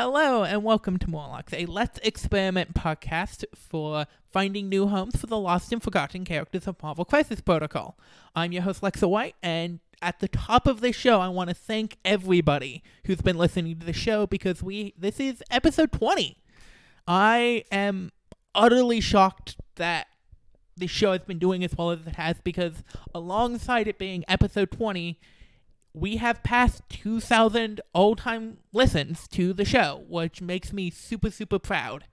Hello and welcome to Morlocks, a Let's Experiment podcast for finding new homes for the lost and forgotten characters of Marvel Crisis Protocol. I'm your host Lexa White, and at the top of this show, I want to thank everybody who's been listening to the show because we this is episode 20. I am utterly shocked that the show has been doing as well as it has because alongside it being episode 20 we have passed 2,000 all time listens to the show, which makes me super, super proud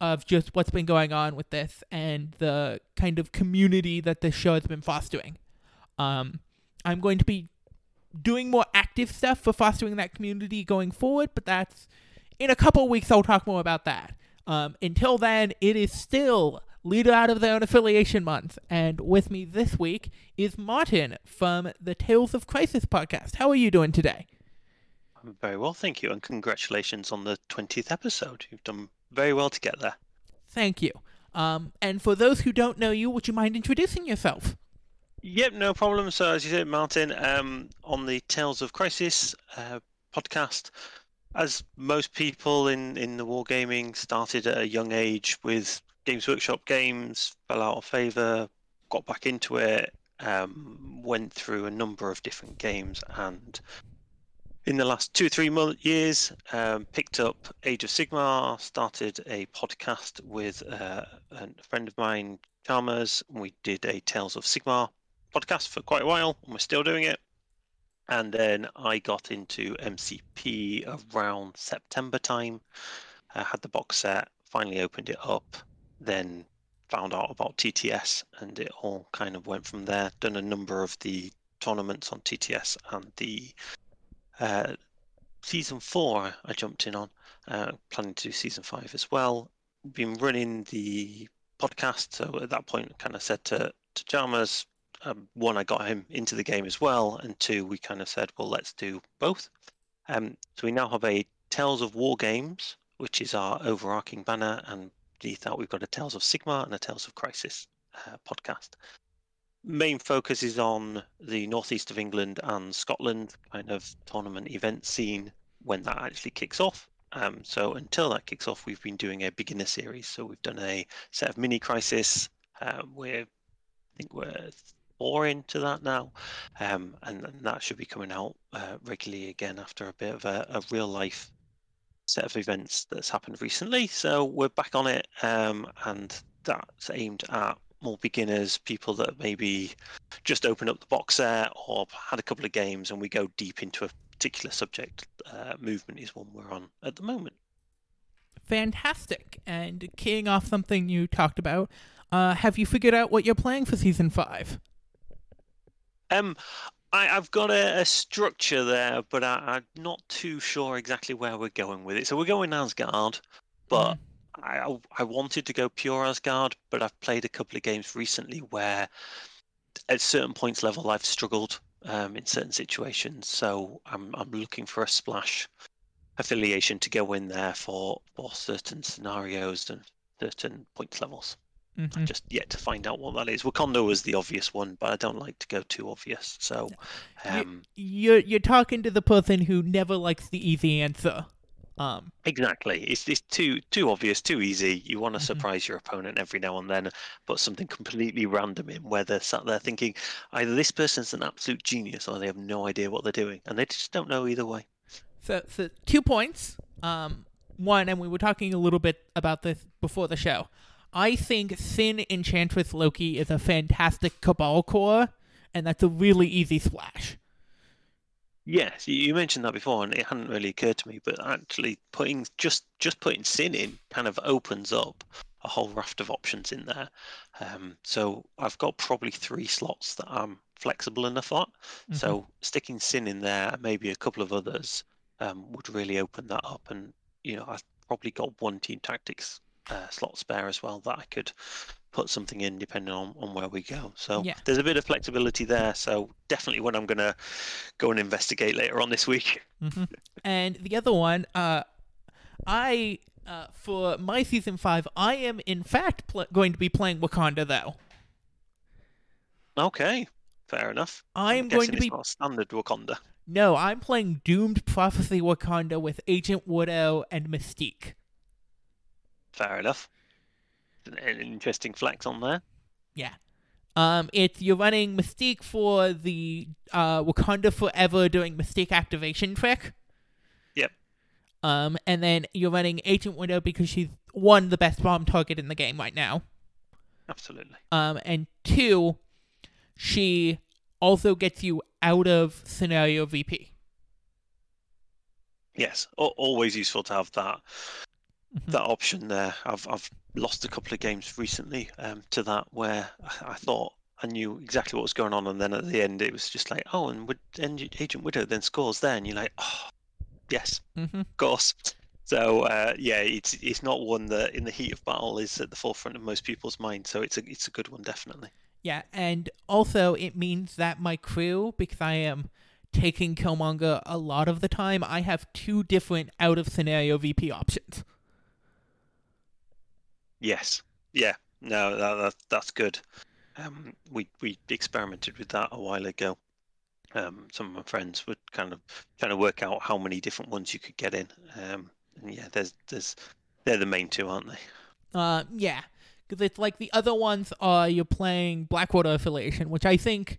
of just what's been going on with this and the kind of community that this show has been fostering. Um, I'm going to be doing more active stuff for fostering that community going forward, but that's in a couple weeks. I'll talk more about that. Um, until then, it is still leader out of their own affiliation month. And with me this week is Martin from the Tales of Crisis podcast. How are you doing today? I'm very well, thank you, and congratulations on the 20th episode. You've done very well to get there. Thank you. Um, and for those who don't know you, would you mind introducing yourself? Yep, no problem. So, as you said, Martin, um, on the Tales of Crisis uh, podcast, as most people in, in the wargaming started at a young age with Games Workshop games, fell out of favour, got back into it, um, went through a number of different games, and in the last two three month, years, um, picked up Age of Sigmar, started a podcast with uh, a friend of mine, Chalmers. We did a Tales of Sigmar podcast for quite a while, and we're still doing it. And then I got into MCP around September time. I had the box set, finally opened it up, then found out about TTS, and it all kind of went from there. Done a number of the tournaments on TTS and the uh, season four. I jumped in on, uh, planning to do season five as well. Been running the podcast, so at that point, kind of said to to Chalmers, um, one, I got him into the game as well, and two, we kind of said, well, let's do both. Um, so we now have a Tales of War Games, which is our overarching banner, and that, we've got a Tales of Sigmar and a Tales of Crisis uh, podcast. Main focus is on the northeast of England and Scotland kind of tournament event scene when that actually kicks off. Um, so until that kicks off, we've been doing a beginner series. So we've done a set of mini crisis. Uh, we're, I think we're four into that now, um, and, and, that should be coming out uh, regularly again after a bit of a, a real life set of events that's happened recently. So we're back on it, um, and that's aimed at more beginners, people that maybe just opened up the box set or had a couple of games, and we go deep into a particular subject. Uh, movement is one we're on at the moment. Fantastic. And keying off something you talked about, uh, have you figured out what you're playing for season five? Um, I, have got a, a, structure there, but I, am not too sure exactly where we're going with it. So we're going Asgard, but mm. I, I wanted to go pure Asgard, but I've played a couple of games recently where at certain points level I've struggled um, in certain situations. So I'm I'm looking for a splash affiliation to go in there for for certain scenarios and certain points levels. Mm-hmm. just yet to find out what that is. Wakanda was the obvious one, but I don't like to go too obvious. So, um, you're, you're talking to the person who never likes the easy answer. Um, exactly, it's it's too too obvious, too easy. You want to mm-hmm. surprise your opponent every now and then, put something completely random in where they're sat there thinking either this person's an absolute genius or they have no idea what they're doing, and they just don't know either way. So, so two points. Um, one, and we were talking a little bit about this before the show. I think Sin Enchantress Loki is a fantastic Cabal core, and that's a really easy splash. Yes, you mentioned that before, and it hadn't really occurred to me. But actually, putting just just putting Sin in kind of opens up a whole raft of options in there. Um, so I've got probably three slots that I'm flexible enough on. Mm-hmm. So sticking Sin in there, maybe a couple of others, um, would really open that up. And you know, I've probably got one team tactics uh, slot spare as well that I could put something in depending on, on where we go. So yeah. there's a bit of flexibility there. So definitely what I'm going to go and investigate later on this week. Mm-hmm. And the other one, uh, I uh, for my season five, I am in fact pl- going to be playing Wakanda though. Okay, fair enough. I am going to be standard Wakanda. No, I'm playing Doomed Prophecy Wakanda with Agent Widow and Mystique. Fair enough. An interesting flex on there. Yeah. Um, it's you're running Mystique for the uh, Wakanda Forever doing Mystique activation trick. Yep. Um, and then you're running Agent Widow because she's one the best bomb target in the game right now. Absolutely. Um, and two, she also gets you out of scenario VP. Yes. Al- always useful to have that Mhm. that option there. I've I've lost a couple of games recently um, to that where I thought I knew exactly what was going on, and then at the end it was just like, oh, and, and Agent Widow then scores there, and you're like, oh, yes, Mm-hmm. of course. So uh, yeah, it's it's not one that in the heat of battle is at the forefront of most people's mind. So it's a it's a good one definitely. Yeah, and also it means that my crew, because I am taking Killmonger a lot of the time, I have two different out of scenario VP options. Yes. Yeah. No, that, that that's good. Um, we we experimented with that a while ago. Um, some of my friends were kind of trying to work out how many different ones you could get in. Um, and yeah, there's there's they're the main two, aren't they? Uh, yeah, because it's like the other ones are you're playing Blackwater affiliation, which I think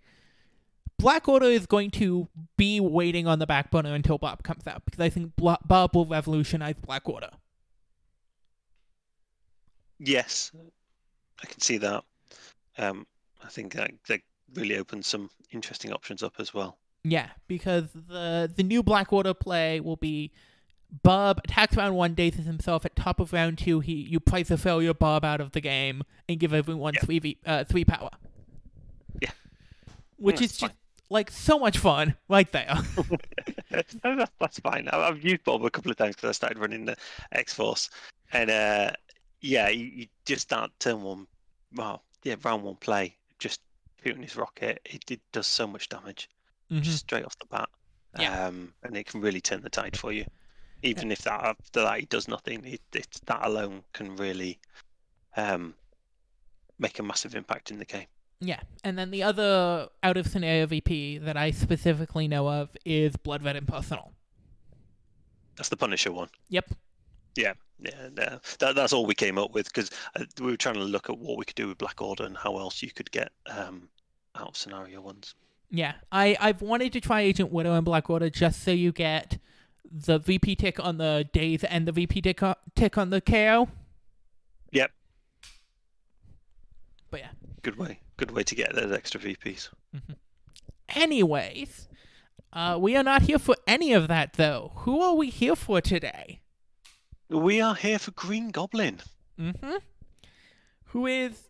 Blackwater is going to be waiting on the back burner until Bob comes out because I think Bob will revolutionize Blackwater. Yes, I can see that. Um, I think that that really opens some interesting options up as well. Yeah, because the the new Blackwater play will be Bob attacks round one, dazes himself. At top of round two, he you place a failure Bob out of the game and give everyone Yeah. three v, uh, three power. Yeah. which is it's just like so much fun right there. no, that's, that's fine. I- I've used Bob a couple of times because I started running the X Force, and uh, yeah, you, you just start turn one, well, yeah, round one play, just shooting his rocket. It, it does so much damage Mhm. just straight off the bat, Yeah. um, and it can really turn the tide for you. Even if that after that he does nothing, it, it that alone can really um, make a massive impact in the game. Yeah, and then the other out of scenario VP that I specifically know of is Blood Red Impersonal. That's the Punisher one. Yep. Yeah, yeah, no, that, that's all we came up with because uh, we were trying to look at what we could do with Black Order and how else you could get um, out of scenario ones. Yeah, I I've wanted to try Agent Widow and Black Order just so you get the VP tick on the daze and the VP tick on, tick on the KO. Yep. But yeah. Good way, good way to get those extra VPs. Anyways, uh, we are not here for any of that though. Who are we here for today? We are here for Green Goblin. Mm-hmm. Who is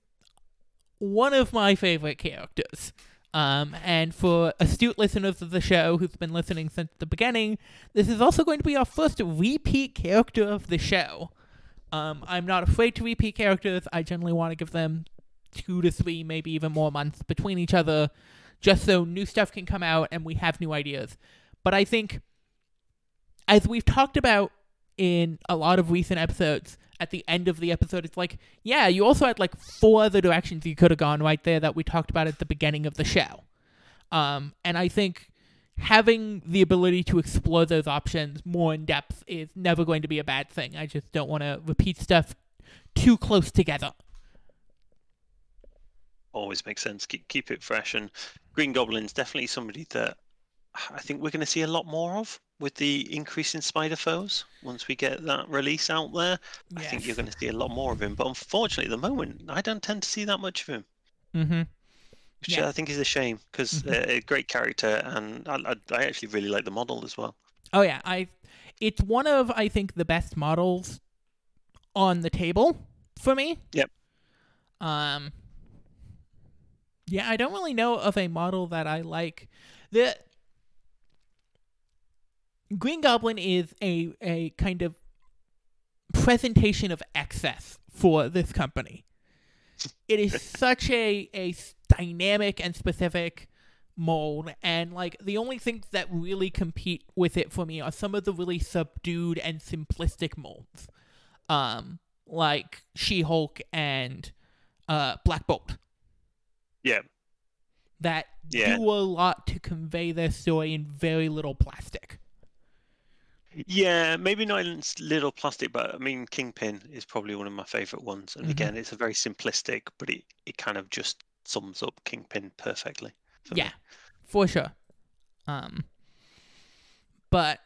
one of my favorite characters. Um, and for astute listeners of the show who's been listening since the beginning, this is also going to be our first repeat character of the show. Um, I'm not afraid to repeat characters. I generally want to give them two to three, maybe even more months between each other, just so new stuff can come out and we have new ideas. But I think, as we've talked about in a lot of recent episodes, at the end of the episode, it's like, yeah, you also had like four other directions you could have gone right there that we talked about at the beginning of the show. Um, and I think having the ability to explore those options more in depth is never going to be a bad thing. I just don't want to repeat stuff too close together. Always makes sense. Keep keep it fresh. And Green Goblin's definitely somebody that I think we're going to see a lot more of with the increase in spider foes. Once we get that release out there, I think you're going to see a lot more of him. But unfortunately, at the moment, I don't tend to see that much of him. Mm-hmm. which Yeah. I think is a shame because Mhm. uh, a great character, and I, I, I actually really like the model as well. Oh yeah, I. It's one of I think the best models on the table for me. Yep. Um. Yeah, I don't really know of a model that I like. The Green Goblin is a a kind of presentation of excess for this company. It is such a a dynamic and specific mold and like the only things that really compete with it for me are some of the really subdued and simplistic molds um like she-hulk and uh black bolt Yeah, that Yeah. do a lot to convey their story in very little plastic. Yeah, maybe not in little plastic, but I mean, Kingpin is probably one of my favorite ones. And Mhm. again, it's a very simplistic, but it, it kind of just sums up Kingpin perfectly. for me. Yeah, for sure. Um, but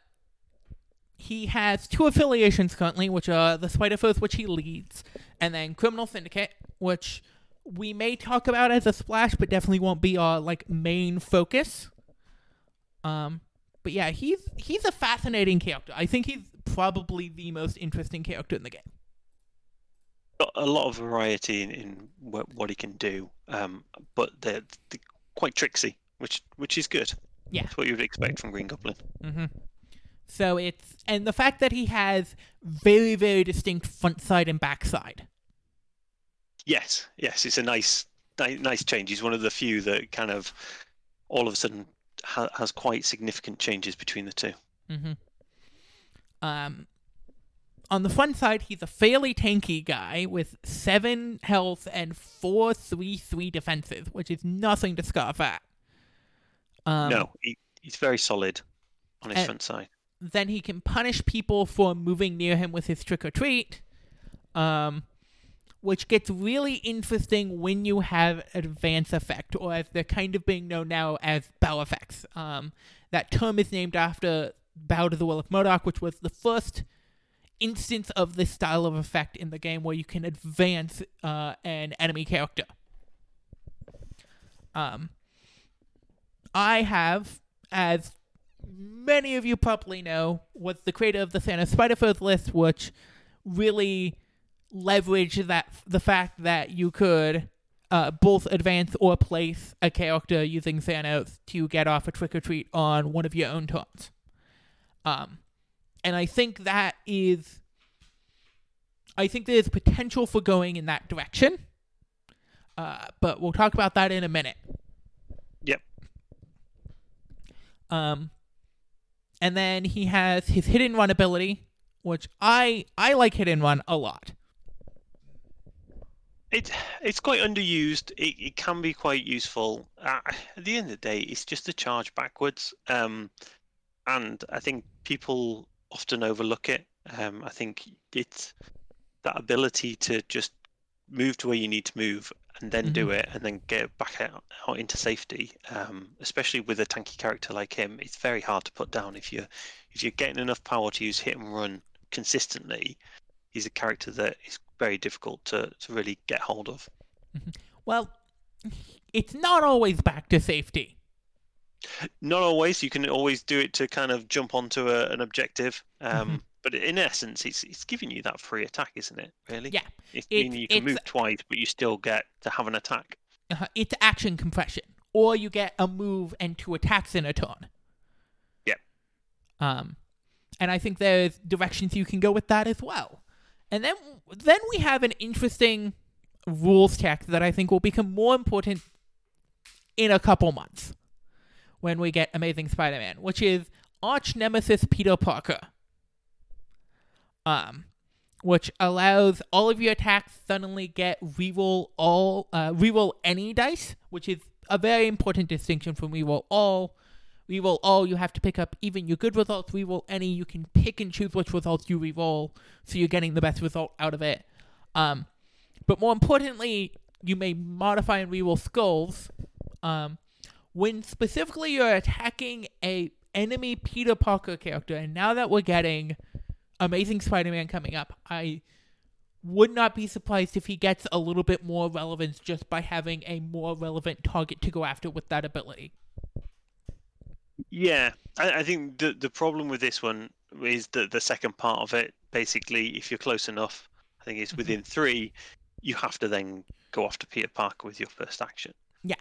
he has two affiliations currently, which are the Spider Foes, which he leads, and then Criminal Syndicate, which we may talk about as a splash, but definitely won't be our like main focus. Um, but yeah, he's he's a fascinating character. I think he's probably the most interesting character in the game. Got a lot of variety in, in what, what he can do, um, but they're, they're quite tricksy, which which is good. Yeah. That's what you would expect from Green Goblin. Mm-hmm. So it's and the fact that he has very very distinct front side and back side. Yes, yes, it's a nice, nice change. He's one of the few that kind of all of a sudden ha- has quite significant changes between the two. Mm-hmm. Um, on the front side, he's a fairly tanky guy with seven health and four three three defenses, which is nothing to scoff at. Um, no, he, he's very solid on his front side. Then he can punish people for moving near him with his trick or treat, um, which gets really interesting when you have advance effect, or as they're kind of being known now as bow effects. Um, that term is named after Bow to the Will of MODOK, which was the first instance of this style of effect in the game where you can advance uh, an enemy character. Um, I have, as many of you probably know, was the creator of the Santa Spider-Foes list, which really leveraged that the fact that you could uh, both advance or place a character using Thanos to get off a trick or treat on one of your own turns. Um, and I think that is, I think there's potential for going in that direction. Uh, but we'll talk about that in a minute. Yep. Um, and then he has his hit and run ability, which I I like hit and run a lot. It it's quite underused. It, it can be quite useful. Uh, at the end of the day, it's just a charge backwards, um, and I think people often overlook it. Um, I think it's that ability to just move to where you need to move and then do it, and then get back out, out into safety. Um, especially with a tanky character like him, it's very hard to put down if you're if you're getting enough power to use hit and run consistently. He's a character that is very difficult to, to really get hold of. Well, it's not always back to safety. Not always. You can always do it to kind of jump onto a, an objective. Um, Mhm. But in essence, it's it's giving you that free attack, isn't it? Really? Yeah, It's meaning you can move twice, but you still get to have an attack. Uh, it's action compression, or you get a move and two attacks in a turn. Yep. Um, and I think there's directions you can go with that as well. And then then we have an interesting rules check that I think will become more important in a couple months when we get Amazing Spider-Man, which is arch nemesis Peter Parker. Um, which allows all of your attacks suddenly get reroll all uh, reroll any dice, which is a very important distinction from reroll all. Reroll all, you have to pick up even your good results. Reroll any, you can pick and choose which results you reroll, so you're getting the best result out of it. Um, but more importantly, you may modify and reroll skulls. Um, when specifically you're attacking a enemy Peter Parker character, and now that we're getting Amazing Spider-Man coming up, I would not be surprised if he gets a little bit more relevance just by having a more relevant target to go after with that ability. Yeah, I, I think the the problem with this one is that the second part of it, basically, if you're close enough, I think it's within three, you have to then go after Peter Parker with your first action. Yeah.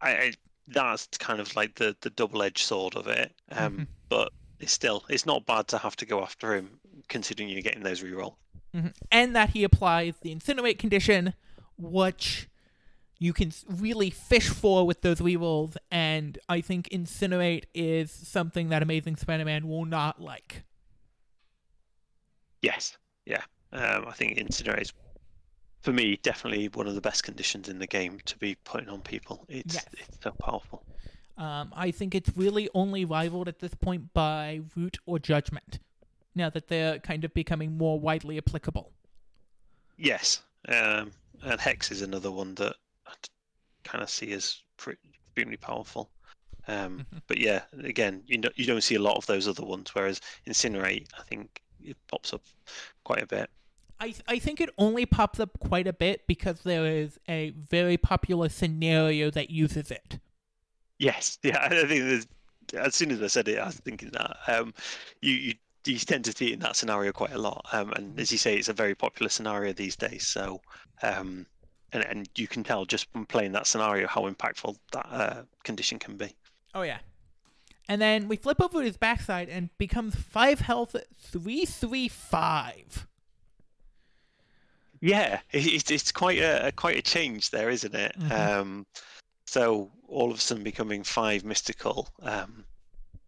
I, I that's kind of like the the double edged sword of it. Um, Mhm. but it's still it's not bad to have to go after him, considering you're getting those reroll. Mhm. And that he applies the incinerate condition, which you can really fish for with those rerolls, and I think incinerate is something that Amazing Spider-Man will not like. Yes, yeah. Um, I think incinerate is for me, definitely one of the best conditions in the game to be putting on people. It's Yes. it's so powerful. Um, I think it's really only rivaled at this point by Root or Judgment, now that they're kind of becoming more widely applicable. Yes, um, and Hex is another one that I kind of see as pretty, extremely powerful. Um, Mhm. But yeah, again, you don't you don't see a lot of those other ones. Whereas Incinerate, I think it pops up quite a bit. I, I think it only pops up quite a bit because there is a very popular scenario that uses it. Yes, yeah, I think as soon as I said it, I was thinking that. Um, you, you you tend to see it in that scenario quite a lot, um, and as you say, it's a very popular scenario these days. So, um, and and you can tell just from playing that scenario how impactful that uh, condition can be. Oh yeah. And then we flip over to his backside and becomes five health three three five. Yeah, it, it's it's quite a quite a change there, isn't it? Mhm. Um, so all of a sudden becoming five mystical. Um,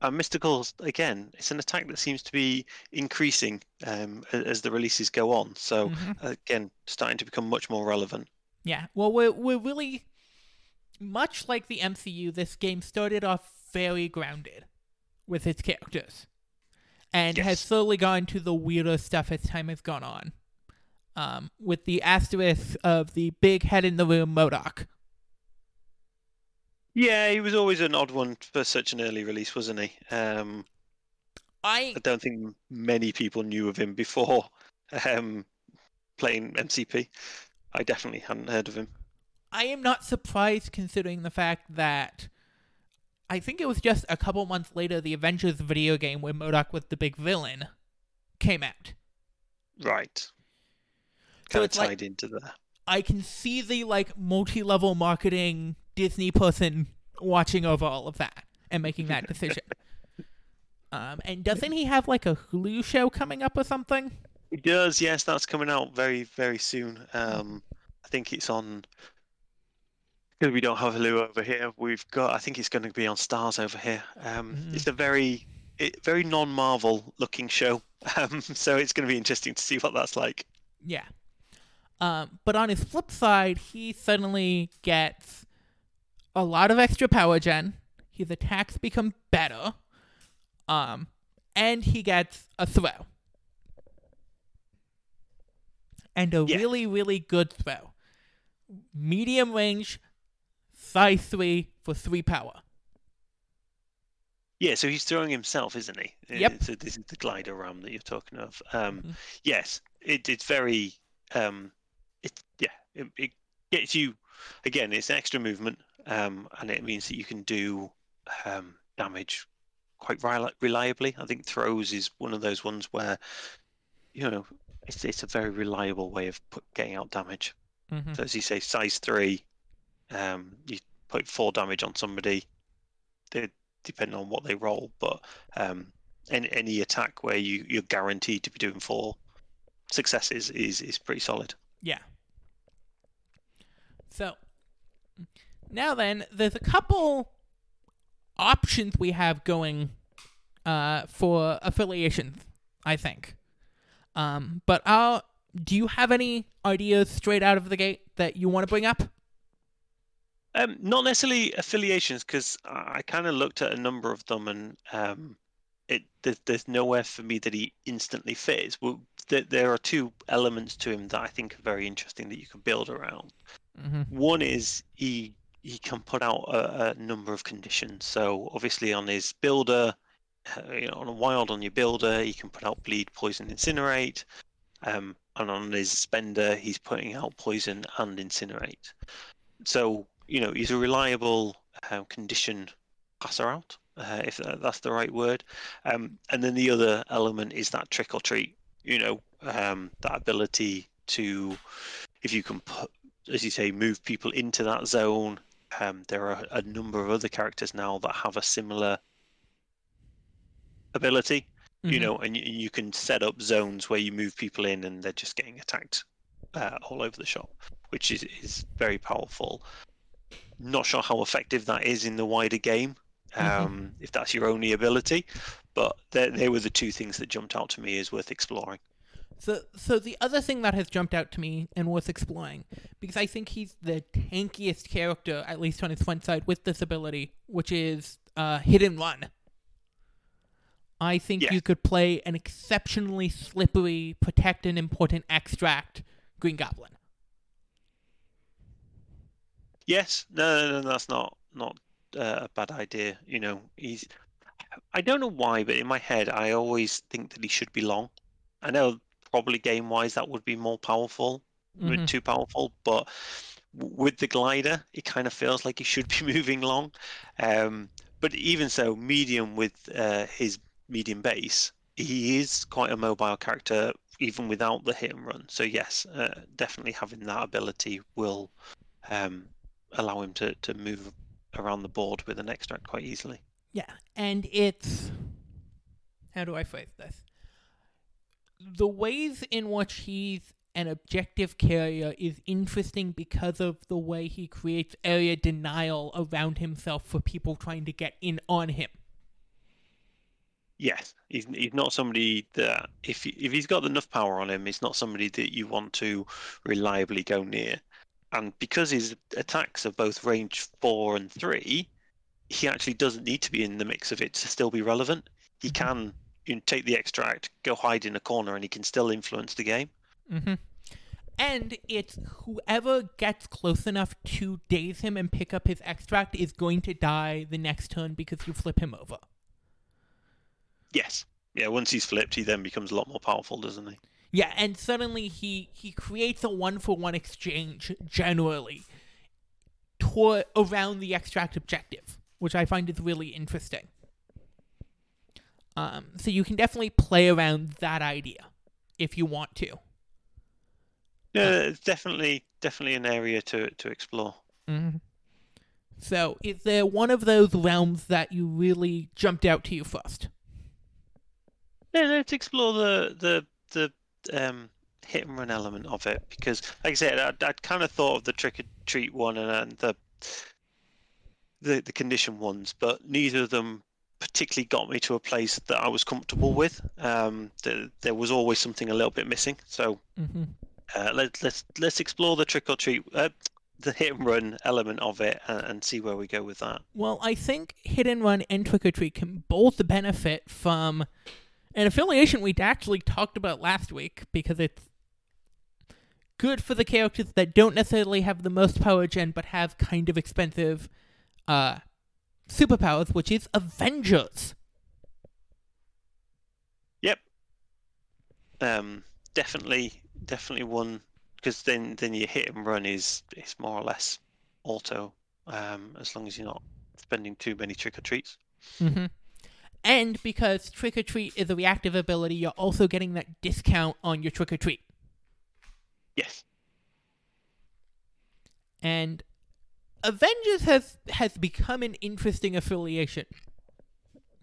and mystical again, it's an attack that seems to be increasing um, as the releases go on. So Mhm. again, starting to become much more relevant. Yeah. Well we're we're really much like the MCU, this game started off very grounded with its characters. And has slowly gone to the weirder stuff as time has gone on. Um, with the asterisk of the big head in the room MODOK. Yeah, he was always an odd one for such an early release, wasn't he? Um, I I don't think many people knew of him before um, playing MCP. I definitely hadn't heard of him. I am not surprised considering the fact that I think it was just a couple months later the Avengers video game where MODOK was the big villain came out. Right. So Kind of it's like- tied into that. I can see the like multi-level marketing Disney person watching over all of that and making that decision. um, and doesn't he have like a Hulu show coming up or something? It does, yes. That's coming out very, very soon. Um, I think it's on. Because we don't have Hulu over here, we've got. I think it's going to be on Stars over here. Um, Mhm. It's a very, it, very non-Marvel looking show. Um, so it's going to be interesting to see what that's like. Yeah. Um, but on his flip side, he suddenly gets a lot of extra power gen. His attacks become better. Um, and he gets a throw. And a Yeah. really, really good throw. Medium range, size 3 for 3 power. Yeah, so he's throwing himself, isn't he? Yep. Uh, So this is the glider ram that you're talking of. Um, Mhm. Yes, it, it's very. Um, it yeah, it, it gets you. Again, it's extra movement, um, and it means that you can do um, damage quite reli- reliably. I think throws is one of those ones where, you know, it's it's a very reliable way of put, getting out damage. Mm-hmm. So as you say, size three, um, you put four damage on somebody. They depending on what they roll, but um, any any attack where you you're guaranteed to be doing four successes is is pretty solid. Yeah. So now then, there's a couple options we have going uh, for affiliations. I think. Um, but i do you have any ideas straight out of the gate that you want to bring up? Um, not necessarily affiliations, because I, I kind of looked at a number of them, and um, it there, there's nowhere for me that he instantly fits. Well, there, there are two elements to him that I think are very interesting that you can build around. Mm-hmm. One is he he can put out a, a number of conditions. So obviously on his builder, you know, on a wild on your builder, he can put out bleed, poison, incinerate. Um, and on his spender, he's putting out poison and incinerate. So you know he's a reliable uh, condition passer out, uh, if that's the right word. Um, and then the other element is that trick or treat. You know, um, that ability to, if you can put as you say, move people into that zone. Um, there are a number of other characters now that have a similar ability, you know, and you, you can set up zones where you move people in and they're just getting attacked uh, all over the shop, which is, is very powerful. Not sure how effective that is in the wider game, um, Mhm. if that's your only ability, but they, they were the two things that jumped out to me as worth exploring. So, so the other thing that has jumped out to me and worth exploring, because I think he's the tankiest character, at least on his front side, with this ability, which is uh, hit and run. I think Yeah. you could play an exceptionally slippery, protect an important extract Green Goblin. Yes, no, no, no, that's not not uh, a bad idea. You know, he's. I don't know why, but in my head, I always think that he should be long. I know probably game wise that would be more powerful, Mhm. too powerful, but with the glider, it kind of feels like he should be moving long. Um, but even so, medium with uh, his medium base, he is quite a mobile character even without the hit and run. So yes, uh, definitely having that ability will um, allow him to, to move around the board with an extract quite easily. Yeah, and it's how do I phrase this? The ways in which he's an objective carrier is interesting because of the way he creates area denial around himself for people trying to get in on him. Yes, he's he's not somebody that if if he's got enough power on him, he's not somebody that you want to reliably go near. And because his attacks are both range four and three, he actually doesn't need to be in the mix of it to still be relevant. He Mhm. can you know, take the extract, go hide in a corner, and he can still influence the game. Mm-hmm. And it's whoever gets close enough to daze him and pick up his extract is going to die the next turn because you flip him over. Yes, yeah. Once he's flipped, he then becomes a lot more powerful, doesn't he? Yeah, and suddenly he he creates a one for one exchange generally toward around the extract objective, which I find is really interesting. Um, so you can definitely play around that idea if you want to. Yeah, it's definitely definitely an area to to explore. Mm-hmm. So, is there one of those realms that you really jumped out to you first? Yeah, let's explore the the the um, hit and run element of it because, like I said, I'd, I'd kind of thought of the trick or treat one and, and the the the condition ones, but neither of them particularly got me to a place that I was comfortable with. Um, there, there was always something a little bit missing. So Mm-hmm. uh, let's let's let's explore the trick or treat, uh, the hit and run element of it, and see where we go with that. Well, I think Hit and Run and Trick or Treat can both benefit from an affiliation we actually talked about last week because it's good for the characters that don't necessarily have the most power gen but have kind of expensive uh, superpowers, which is Avengers. Yep. Um, definitely, definitely one because then then your hit and run is is more or less auto. Um, as long as you're not spending too many trick or treats. Mm-hmm. And because Trick or Treat is a reactive ability, you're also getting that discount on your Trick or Treat. Yes. and Avengers has has become an interesting affiliation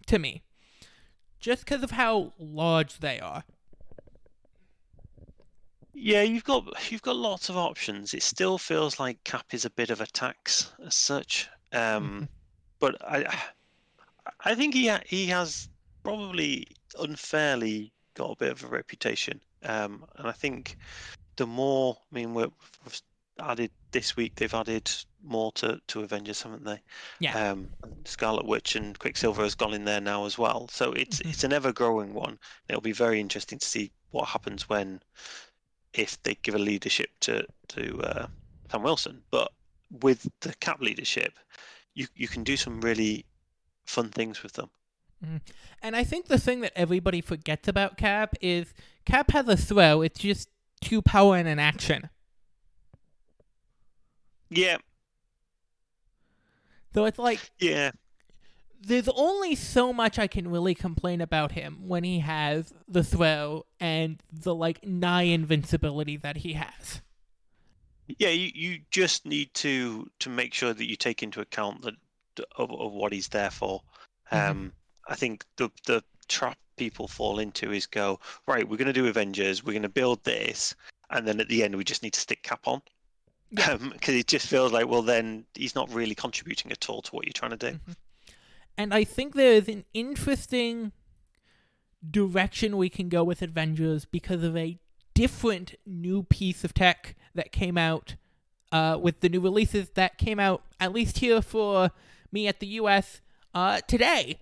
to me, just because of how large they are. Yeah, you've got you've got lots of options. It still feels like Cap is a bit of a tax as such. Um, but I I think he ha- he has probably unfairly got a bit of a reputation. Um, and I think the more I mean we're, we've added this week they've added more to, to Avengers, haven't they? Yeah. Um, Scarlet Witch and Quicksilver has gone in there now as well. So it's Mhm. it's an ever growing one. It'll be very interesting to see what happens when if they give a leadership to to uh, Sam Wilson. But with the cap leadership, you you can do some really fun things with them. Mm. And I think the thing that everybody forgets about Cap is Cap has a throw. It's just two power and an action. Yeah, So it's like yeah, there's only so much I can really complain about him when he has the throw and the like nigh invincibility that he has. yeah. You, you just need to to make sure that you take into account that of, of what he's there for. Mhm. Um, I think the the trap people fall into is go right. We're going to do Avengers. We're going to build this, and then at the end we just need to stick Cap on. Yeah. Because it just feels like, well, then he's not really contributing at all to what you're trying to do. And I think there is an interesting direction we can go with Avengers because of a different new piece of tech that came out uh, with the new releases that came out, at least here for me at the US, uh, today,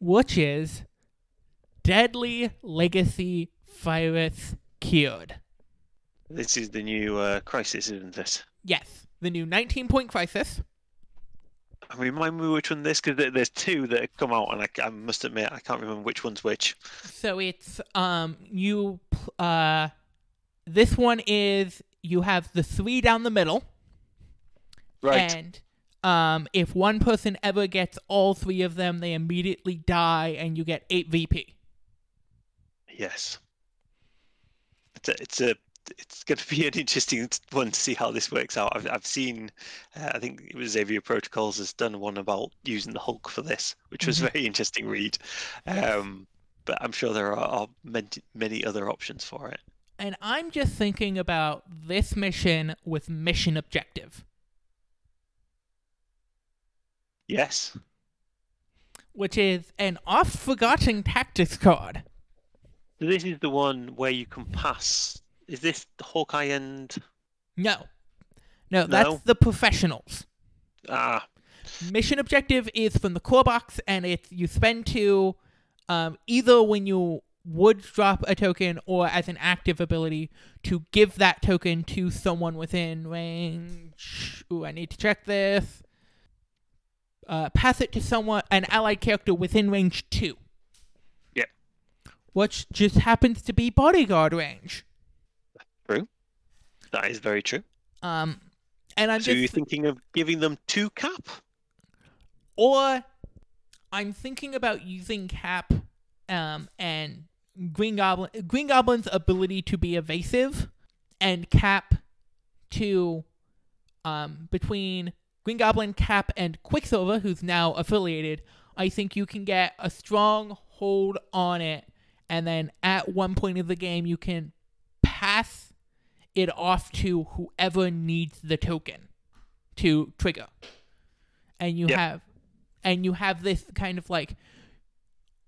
which is Deadly Legacy Virus Cured. This is the new uh, crisis, isn't it? Yes, the new 19 point crisis. Remind me which one this because there's two that have come out, and I, I must admit I can't remember which one's which. So it's um you uh this one is you have the three down the middle, Right. and um if one person ever gets all three of them, they immediately die, and you get eight VP. Yes. It's a, it's a it's going to be an interesting one to see how this works out. I've I've seen, uh, I think it was Xavier Protocols has done one about using the Hulk for this, which was Mhm. a very interesting read. Um, but I'm sure there are, are many, many other options for it. And I'm just thinking about this mission with mission objective, Yes. which is an oft forgotten tactics card. So this is the one where you can pass. Is this the Hawkeye and No. No, that's No? the professionals. ah? Mission objective is from the core box, and it's you spend two, um, either when you would drop a token or as an active ability to give that token to someone within range. Ooh, I need to check this. Uh, pass it to someone, an allied character within range two. Yep. Which just happens to be bodyguard range. True. That is very true. Um, and I'm so just you're thinking of giving them two cap? or I'm thinking about using Cap um, and Green Goblin Green Goblin's ability to be evasive and Cap to um, between Green Goblin, Cap, and Quicksilver, who's now affiliated, I think you can get a strong hold on it, and then at one point of the game you can pass it off to whoever needs the token to trigger. And you Yep. have and you have this kind of like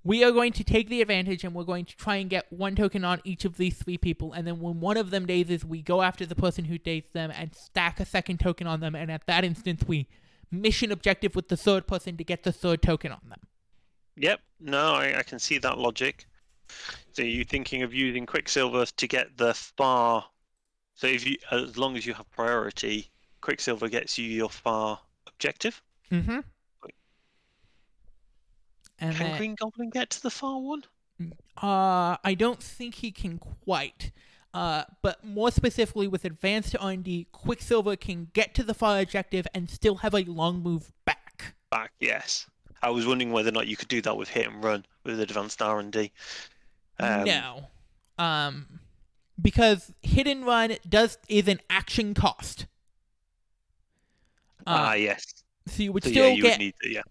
we are going to take the advantage and we're going to try and get one token on each of these three people and then when one of them dazes we go after the person who dazed them and stack a second token on them and at that instance we mission objective with the third person to get the third token on them Yep. No, I, I can see that logic. So you're thinking of using Quicksilver to get the far. So if you, as long as you have priority, Quicksilver gets you your far objective. mm-hmm and Can then, Green Goblin get to the far one? Uh, I don't think he can quite. Uh, but more specifically, with advanced R&D, Quicksilver can get to the far objective and still have a long move back. Back, yes. I was wondering whether or not you could do that with hit and run with advanced R and D. Um, no, um, because hit and run does is an action cost. Ah, Uh, yes. so you would So still yeah, you get would need to, yeah.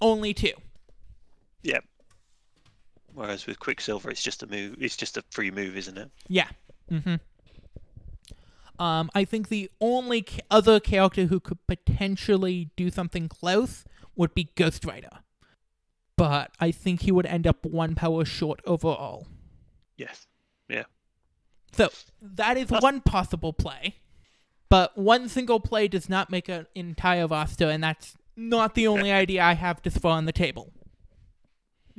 only two. Yep. Whereas with Quicksilver, it's just a move. It's just a free move, isn't it? Yeah. Mm-hmm. Um, I think the only ca- other character who could potentially do something close would be Ghost Rider. But I think he would end up one power short overall. Yes. Yeah. So that is That's- one possible play. But one single play does not make an entire roster, and that's not the only idea I have to throw on the table.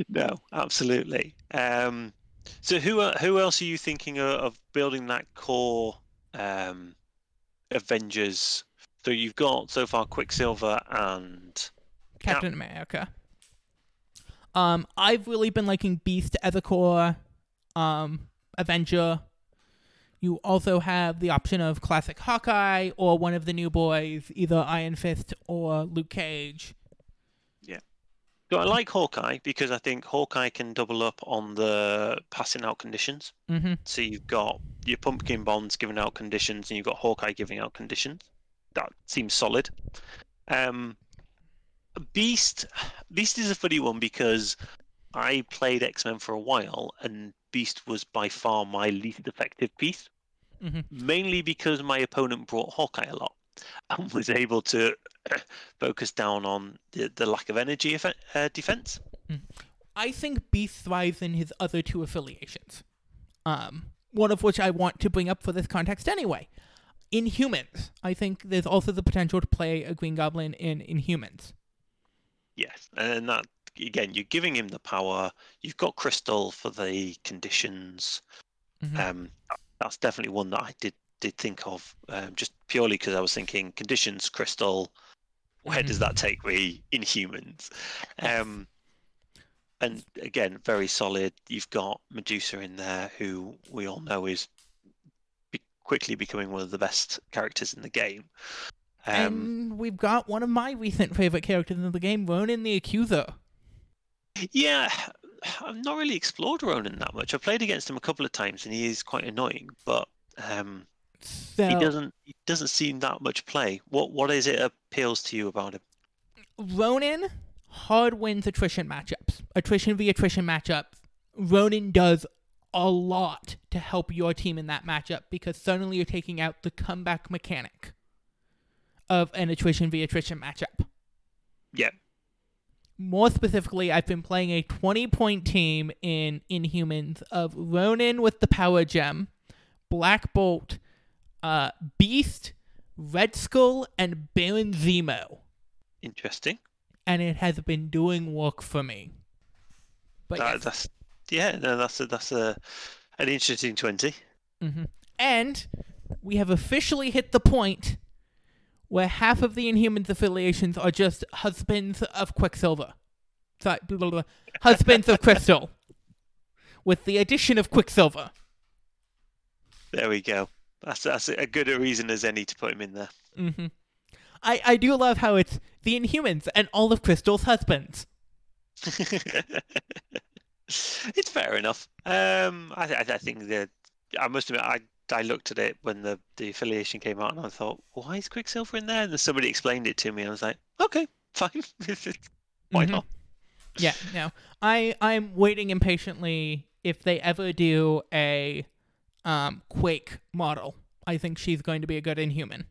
No, absolutely. Um, so who are, who else are you thinking of, of building that core um, Avengers? So you've got so far Quicksilver and Captain America. Um, I've really been liking Beast as a core um, Avenger. You also have the option of classic Hawkeye or one of the new boys, either Iron Fist or Luke Cage. So I like Hawkeye because I think Hawkeye can double up on the passing out conditions. Mm-hmm. So you've got your pumpkin bombs giving out conditions, and you've got Hawkeye giving out conditions. That seems solid. Um, Beast, Beast is a funny one because I played X Men for a while, and Beast was by far my least effective piece. Mhm. Mainly because my opponent brought Hawkeye a lot and was able to focus down on the, the lack of energy uh, defense. I think Beast thrives in his other two affiliations. Um, one of which I want to bring up for this context anyway. Inhumans. I think there's also the potential to play a Green Goblin in Inhumans. Yes, and that again, you're giving him the power. You've got Crystal for the conditions. Mhm. Um, that's definitely one that I did did think of, um, just purely because I was thinking conditions, Crystal. Where does that take me in humans? Um, and again, very solid. You've got Medusa in there, who we all know is be- quickly becoming one of the best characters in the game. Um, and we've got one of my recent favorite characters in the game, Ronan the Accuser. Yeah, I've not really explored Ronan that much. I've played against him a couple of times, and he is quite annoying. But um, So he doesn't he doesn't seem that much play. What what is it appeals to you about him? Ronan hard wins attrition matchups. Attrition v attrition matchups. Ronan does a lot to help your team in that matchup because suddenly you're taking out the comeback mechanic of an attrition v attrition matchup. Yeah, More specifically, I've been playing a 20 point team in Inhumans of Ronan with the Power Gem, Black Bolt, uh, Beast, Red Skull, and Baron Zemo. interesting. And it has been doing work for me. But That, yes. That's yeah, no, that's a that's a an interesting twenty. Mhm. And we have officially hit the point where half of the Inhumans affiliations are just husbands of Quicksilver. Sorry, blah, blah, blah. husbands of Crystal. With the addition of Quicksilver. There we go. That's that's a good a reason as any to put him in there. hmm I, I do love how it's the Inhumans and all of Crystal's husbands. it's fair enough. Um, I, I, I think that I must admit, I I looked at it when the, the affiliation came out, and I thought, why is Quicksilver in there? And then somebody explained it to me, and I was like, okay, fine, why Mhm. not? Yeah, no. I I'm waiting impatiently if they ever do a um Quake model. I think she's going to be a good Inhuman.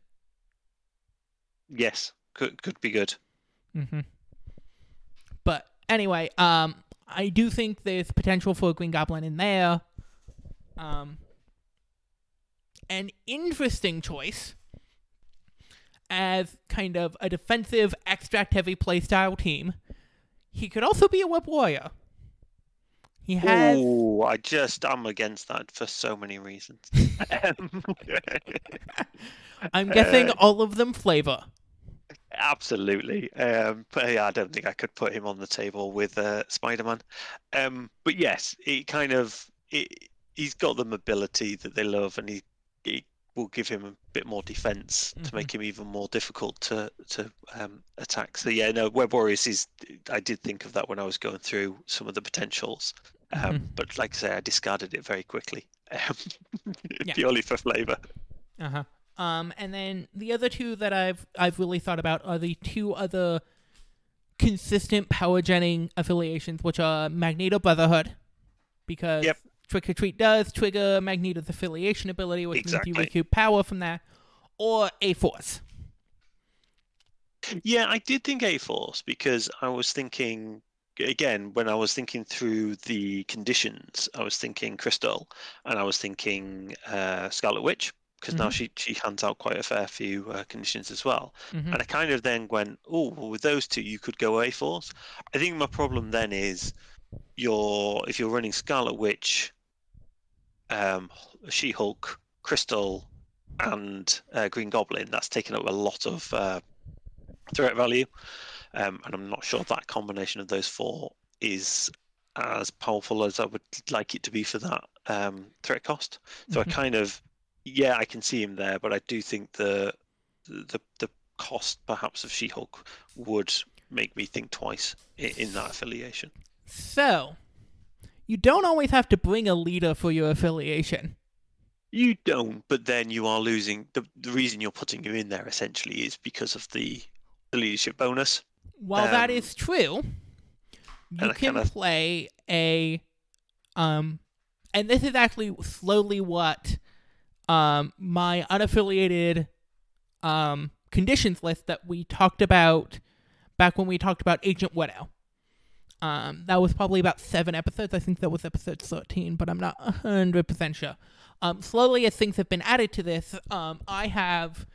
Yes, could could be good. Mm-hmm. But anyway, um, I do think there's potential for a Green Goblin in there. Um, an interesting choice as kind of a defensive, extract-heavy playstyle team. He could also be a web warrior. He has. Oh, I just I'm against that for so many reasons. Um, I'm guessing uh, all of them flavor. Absolutely. Um, but yeah, I don't think I could put him on the table with uh, Spider-Man. Um, but yes, it kind of it, he's got the mobility that they love, and he, he will give him a bit more defense Mhm. to make him even more difficult to to um, attack. So yeah, no, Web Warriors is. I did think of that when I was going through some of the potentials, um, Mhm. but like I say, I discarded it very quickly, um, Yeah. purely for flavor. Uh huh. Um, and then the other two that I've I've really thought about are the two other consistent power genning affiliations, which are Magneto Brotherhood, because Yep. Trick or Treat does trigger Magneto's affiliation ability, which means you recoup power from that, or A Force. Yeah, I did think A Force because I was thinking again when I was thinking through the conditions, I was thinking Crystal, and I was thinking uh, Scarlet Witch because now Mhm. she she hands out quite a fair few uh, conditions as well. Mhm. And I kind of then went, oh, well, with those two you could go A Force. I think my problem then is you're if you're running Scarlet Witch, um, She Hulk, Crystal, and uh, Green Goblin. That's taken up a lot of uh, threat value, um, and I'm not sure that combination of those four is as powerful as I would like it to be for that um, threat cost. So Mhm. I kind of, yeah, I can see him there, but I do think the the the cost perhaps of She-Hulk would make me think twice in, in that affiliation. So, you don't always have to bring a leader for your affiliation. You don't, but then you are losing. The, the reason you're putting you in there essentially is because of the, the leadership bonus. While that Um, is true, you can kinda- play a um and this is actually slowly what um my unaffiliated um conditions list that we talked about back when we talked about Agent Widow. Um that was probably about 7 episodes. I think that was episode 13, but I'm not 100% sure. Um, slowly, as things have been added to this, um, I have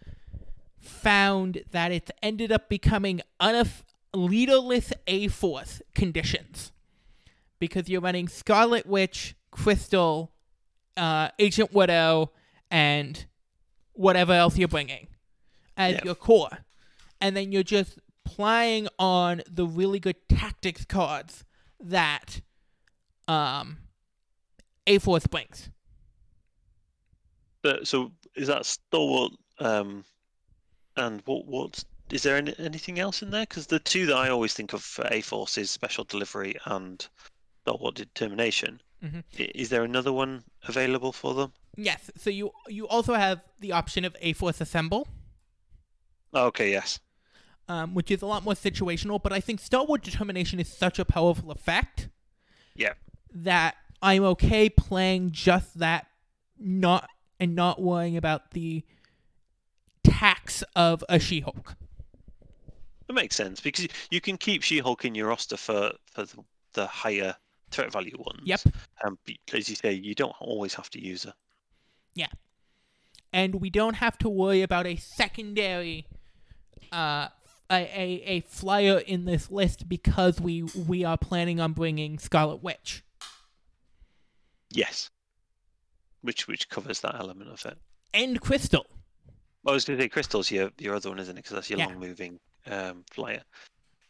found that it's ended up becoming unof- leaderless A Force conditions because you're running Scarlet Witch, Crystal, uh, Agent Widow, and whatever else you're bringing as Yeah. your core. And then you're just playing on the really good tactics cards that um, A Force brings. But, so is that stalwart? Um, and what what is there any, anything else in there? Because the two that I always think of for A Force is special delivery and stalwart determination. Mhm. Is there another one available for them? Yes, so you you also have the option of A Force Assemble, Oh, okay, yes. Um, which is a lot more situational, but I think Stalwart Determination is such a powerful effect Yeah. that I'm okay playing just that, not and not worrying about the tax of a She-Hulk. It makes sense because you can keep She-Hulk in your roster for for the, the higher threat value ones. Yep. Um, as you say, you don't always have to use her. Yeah. And we don't have to worry about a secondary uh a, a, a flyer in this list because we we are planning on bringing Scarlet Witch. Yes. Which which covers that element of it. And Crystal. I was going to say Crystal's your your other one, isn't it? Because that's your Yeah. long moving um, flyer.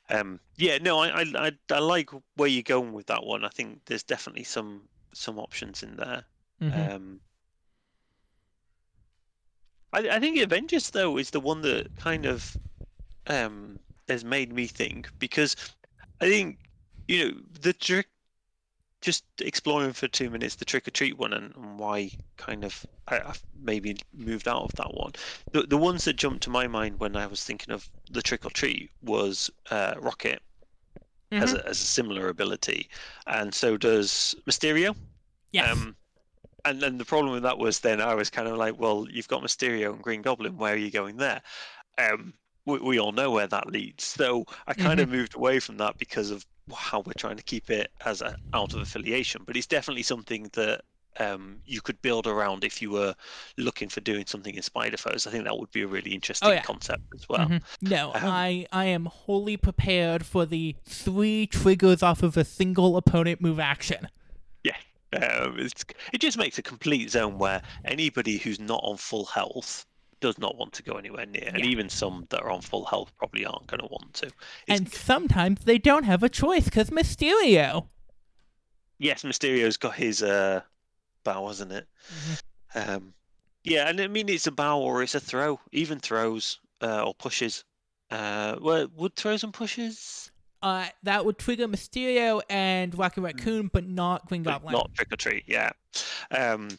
Um, yeah, no, I, I I like where you're going with that one. I think there's definitely some some options in there. Mhm. Um, I I think Avengers though is the one that kind of um has made me think because I think you know the trick. Just exploring for two minutes the trick or treat one and, and why kind of I, I've maybe moved out of that one. The the ones that jumped to my mind when I was thinking of the trick or treat was uh, Rocket has, Mhm. a, has a similar ability, and so does Mysterio. yes. Um, and then the problem with that was then I was kind of like, well, you've got Mysterio and Green Goblin. Where are you going there? Um, we, we all know where that leads. So I kind of moved away from that because of how we're trying to keep it as a out of affiliation. But it's definitely something that um, you could build around if you were looking for doing something in Spider Foes. I think that would be a really interesting Oh, yeah. concept as well. Mhm. No, um, I I am wholly prepared for the three triggers off of a single opponent move action. Um, it's, it just makes a complete zone where anybody who's not on full health does not want to go anywhere near, and Yeah. even some that are on full health probably aren't going to want to. It's, And sometimes they don't have a choice because Mysterio. yes, Mysterio's got his uh, bow, isn't it? Mm-hmm. Um, yeah, and I mean it's a bow or it's a throw, even throws uh, or pushes. Uh, well, would throws and pushes, Uh, that would trigger Mysterio and Rocket Raccoon, but not Green Goblin. not trick or treat. Yeah. Um,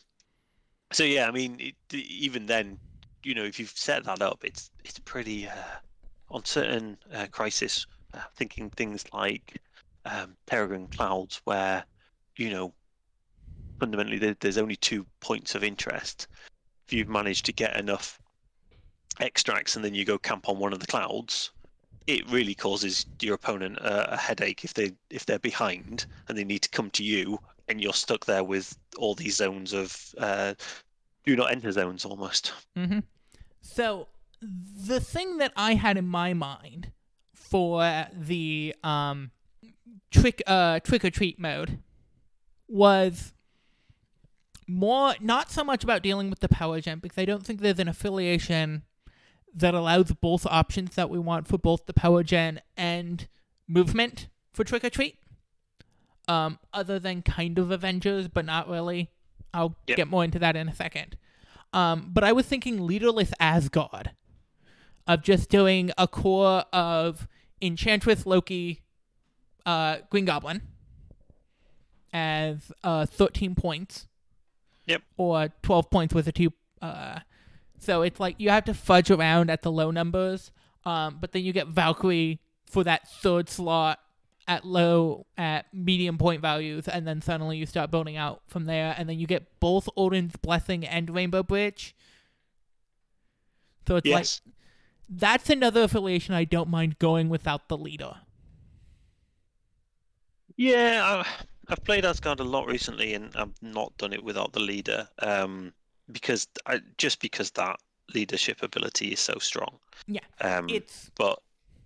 so yeah, I mean, it, even then, you know, if you've set that up, it's it's pretty uh, on certain uh, crisis. Uh, thinking things like um, Terrigen Clouds, where you know fundamentally there, there's only two points of interest. If you've managed to get enough extracts and then you go camp on one of the clouds, it really causes your opponent a, a headache if they if they're behind and they need to come to you and you're stuck there with all these zones of uh, do not enter zones almost. Mm-hmm. So the thing that I had in my mind for the um trick uh trick or treat mode was more not so much about dealing with the power gen because I don't think there's an affiliation that allows both options that we want for both the power gen and movement for trick or treat. Um, other than kind of Avengers, but not really. I'll Yep. get more into that in a second. Um, but I was thinking leaderless Asgard, of just doing a core of Enchantress, Loki, uh, Green Goblin, as uh, 13 points. Yep. Or 12 points with a two. Uh, so it's like you have to fudge around at the low numbers, um, but then you get Valkyrie for that third slot at low, at medium point values, and then suddenly you start building out from there, and then you get both Odin's Blessing and Rainbow Bridge. So it's like that's another affiliation I don't mind going without the leader. Yeah, I've played Asgard a lot recently, and I've not done it without the leader. Um, because I just because that leadership ability is so strong. Yeah, Um, it's but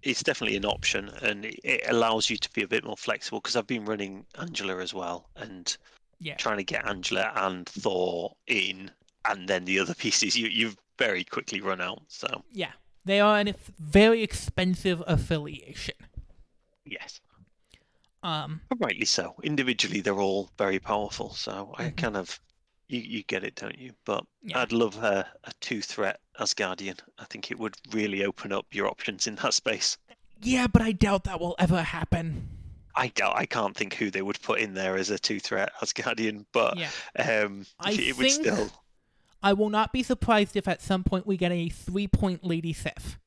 it's definitely an option, and it, allows you to be a bit more flexible. Because I've been running Angela as well, and yeah, trying to get Angela and Thor in, and then the other pieces you you very quickly run out. So yeah. They are ex- very expensive affiliation. yes, Um, rightly so. Individually, they're all very powerful. So I Mhm. kind of you you get it, don't you? But Yeah. I'd love a, a two threat Asgardian. I think it would really open up your options in that space. yeah, but I doubt that will ever happen. I doubt I can't think who they would put in there as a two threat Asgardian, but Yeah. um, I it would still. I will not be surprised if at some point we get a three point Lady Sif.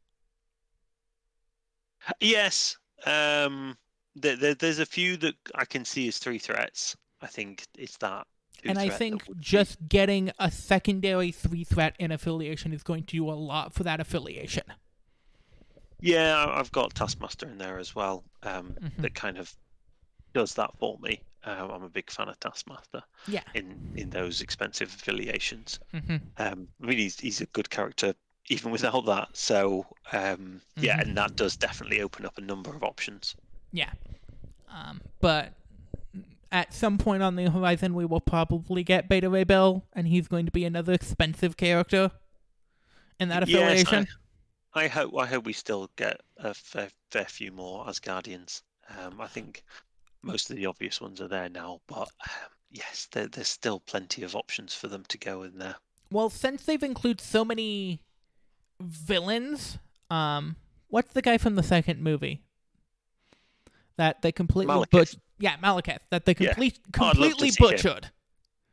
Yes. Um, there, there, there's a few that I can see as three threats. I think it's that. And I think be- just getting a secondary three threat in affiliation is going to do a lot for that affiliation. Yeah, I've got Taskmaster in there as well. Um, Mhm. that kind of does that for me. Um, I'm a big fan of Taskmaster Yeah. in in those expensive affiliations. hmm Um, I mean, he's he's a good character even without that. So um, yeah, Mhm. and that does definitely open up a number of options. Yeah. Um, but at some point on the horizon, we will probably get Beta Ray Bill, and he's going to be another expensive character in that affiliation. Yes, I-. I hope I hope we still get a fair, fair few more Asgardians. Um, I think most of the obvious ones are there now, but um, yes, there, there's still plenty of options for them to go in there. Well, since they've included so many villains, um, what's the guy from the second movie that they completely Malekith. butchered? Yeah, Malekith. That they complete, Oh, love to completely see him. butchered.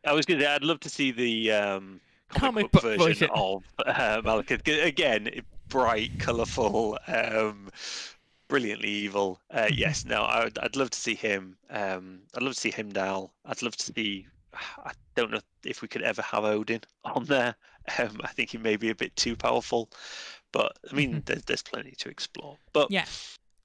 I was gonna say I'd love to see the um, comic, Comic book, book version, version. of uh, Malekith. Again, bright, colourful, um, brilliantly evil. Uh, Mm-hmm. yes, no, I'd, I'd love to see him. Um, I'd love to see Heimdall. I'd love to see. I don't know if we could ever have Odin on there. Um, I think he may be a bit too powerful, but I mean, Mhm. there's, there's plenty to explore. But Yeah.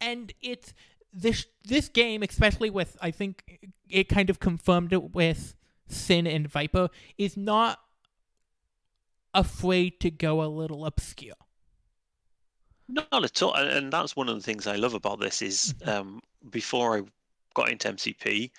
and it's this this game, especially with I think it kind of confirmed it with Sin and Viper, is not afraid to go a little obscure. Not at all, and, that's one of the things I love about this is Mhm. um, before I got into MCP,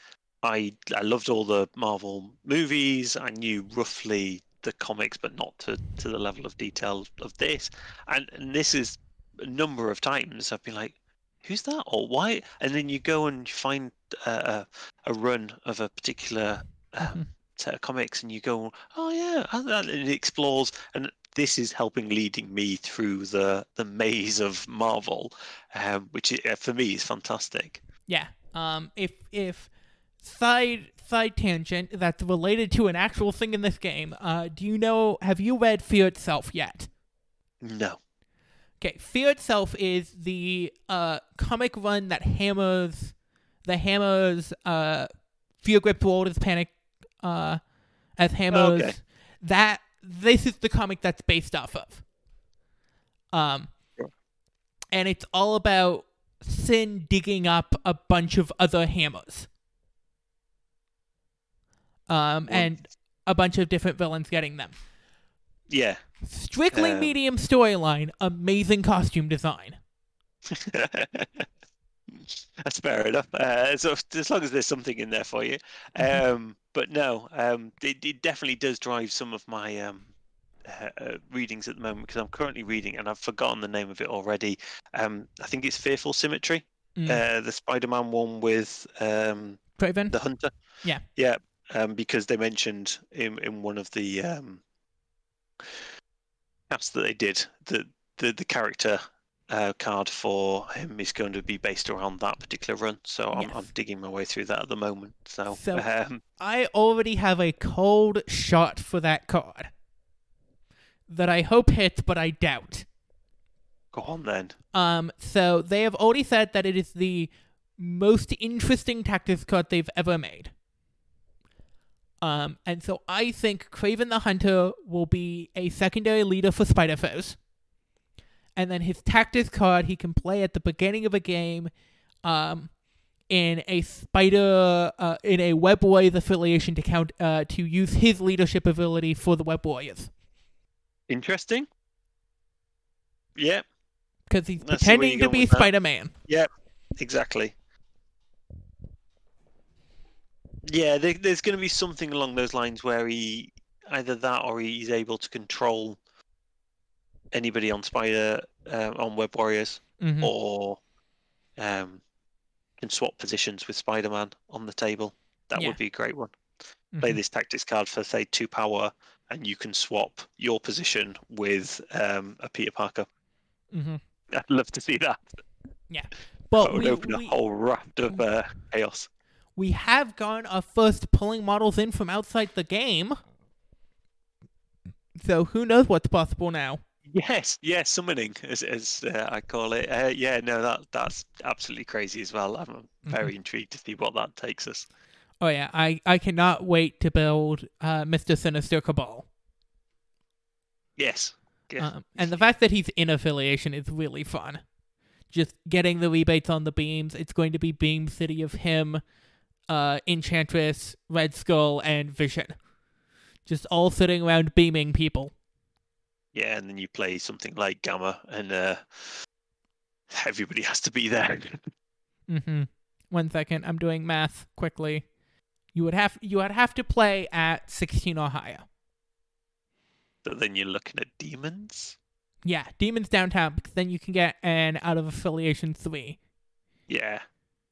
I I loved all the Marvel movies. I knew roughly the comics, but not to, to the level of detail of this. And, and this is a number of times I've been like, "Who's that?" or "Why?" And then you go and you find uh, a a run of a particular um, Mhm. set of comics, and you go, "Oh yeah," and it explores and this is helping leading me through the the maze of Marvel, um, which i- for me is fantastic. Yeah. Um. If if side side tangent that's related to an actual thing in this game. Uh. Do you know? Have you read Fear Itself yet? No, Okay, Fear Itself is the uh, comic run that hammers the hammers uh, Fear Grip World as Panic uh, as hammers. Okay. That this is the comic that's based off of. Um, and it's all about Sin digging up a bunch of other hammers. Um, and a bunch of different villains getting them. yeah. Strictly Um, medium storyline, amazing costume design. That's fair enough. Uh, so as long as there's something in there for you, Mhm. um, but no, um, it, it definitely does drive some of my um, uh, uh, readings at the moment because I'm currently reading and I've forgotten the name of it already. Um, I think it's Fearful Symmetry, Mm. uh, the Spider-Man one with um, Kraven? the Hunter. Yeah. yeah, um, because they mentioned in in one of the that they did the the the character uh, card for him is going to be based around that particular run. So I'm, I'm digging my way through that at the moment. So, So- um, I already have a cold shot for that card. That I hope hits, but I doubt. go on then. Um, so they have already said that it is the most interesting tactics card they've ever made. Um, and so I think Kraven the Hunter will be a secondary leader for Spider Foes. And then his tactics card he can play at the beginning of a game, um, in a spider uh, in a Web Warriors affiliation to count uh, to use his leadership ability for the Web Warriors Interesting. Yeah, because he's where pretending to be. Spider Man. Yeah, exactly. Yeah, there, there's going to be something along those lines where he either that or he's able to control anybody on Spider um, on Web Warriors, hmm or um, can swap positions with Spider-Man on the table. That Yeah. would be a great one. Play Mhm. this tactics card for say two power, and you can swap your position with um, a Peter Parker. Mm-hmm. I'd love to see that. Yeah. But that would we, open we, a whole raft of uh, chaos. We have gotten our first pulling models in from outside the game. So who knows what's possible now? Yes, yes, summoning, as, as uh, I call it. Uh, yeah, no, that that's absolutely crazy as well. I'm Mm-hmm. very intrigued to see what that takes us. Oh yeah, I, I cannot wait to build uh, Mr. Sinister Cabal. Yes, yeah, Um, and the fact that he's in affiliation is really fun. Just getting the rebates on the beams. It's going to be Beam City of him, uh, Enchantress, Red Skull, and Vision. Just all sitting around beaming people. yeah, and then you play something like Gamma, and uh, everybody has to be there. Mm-hmm. One second, I'm doing math quickly. You would have you would have to play at 16 or higher. but then you're looking at demons. Yeah, Demons Downtown, because then you can get an out of affiliation three. Yeah,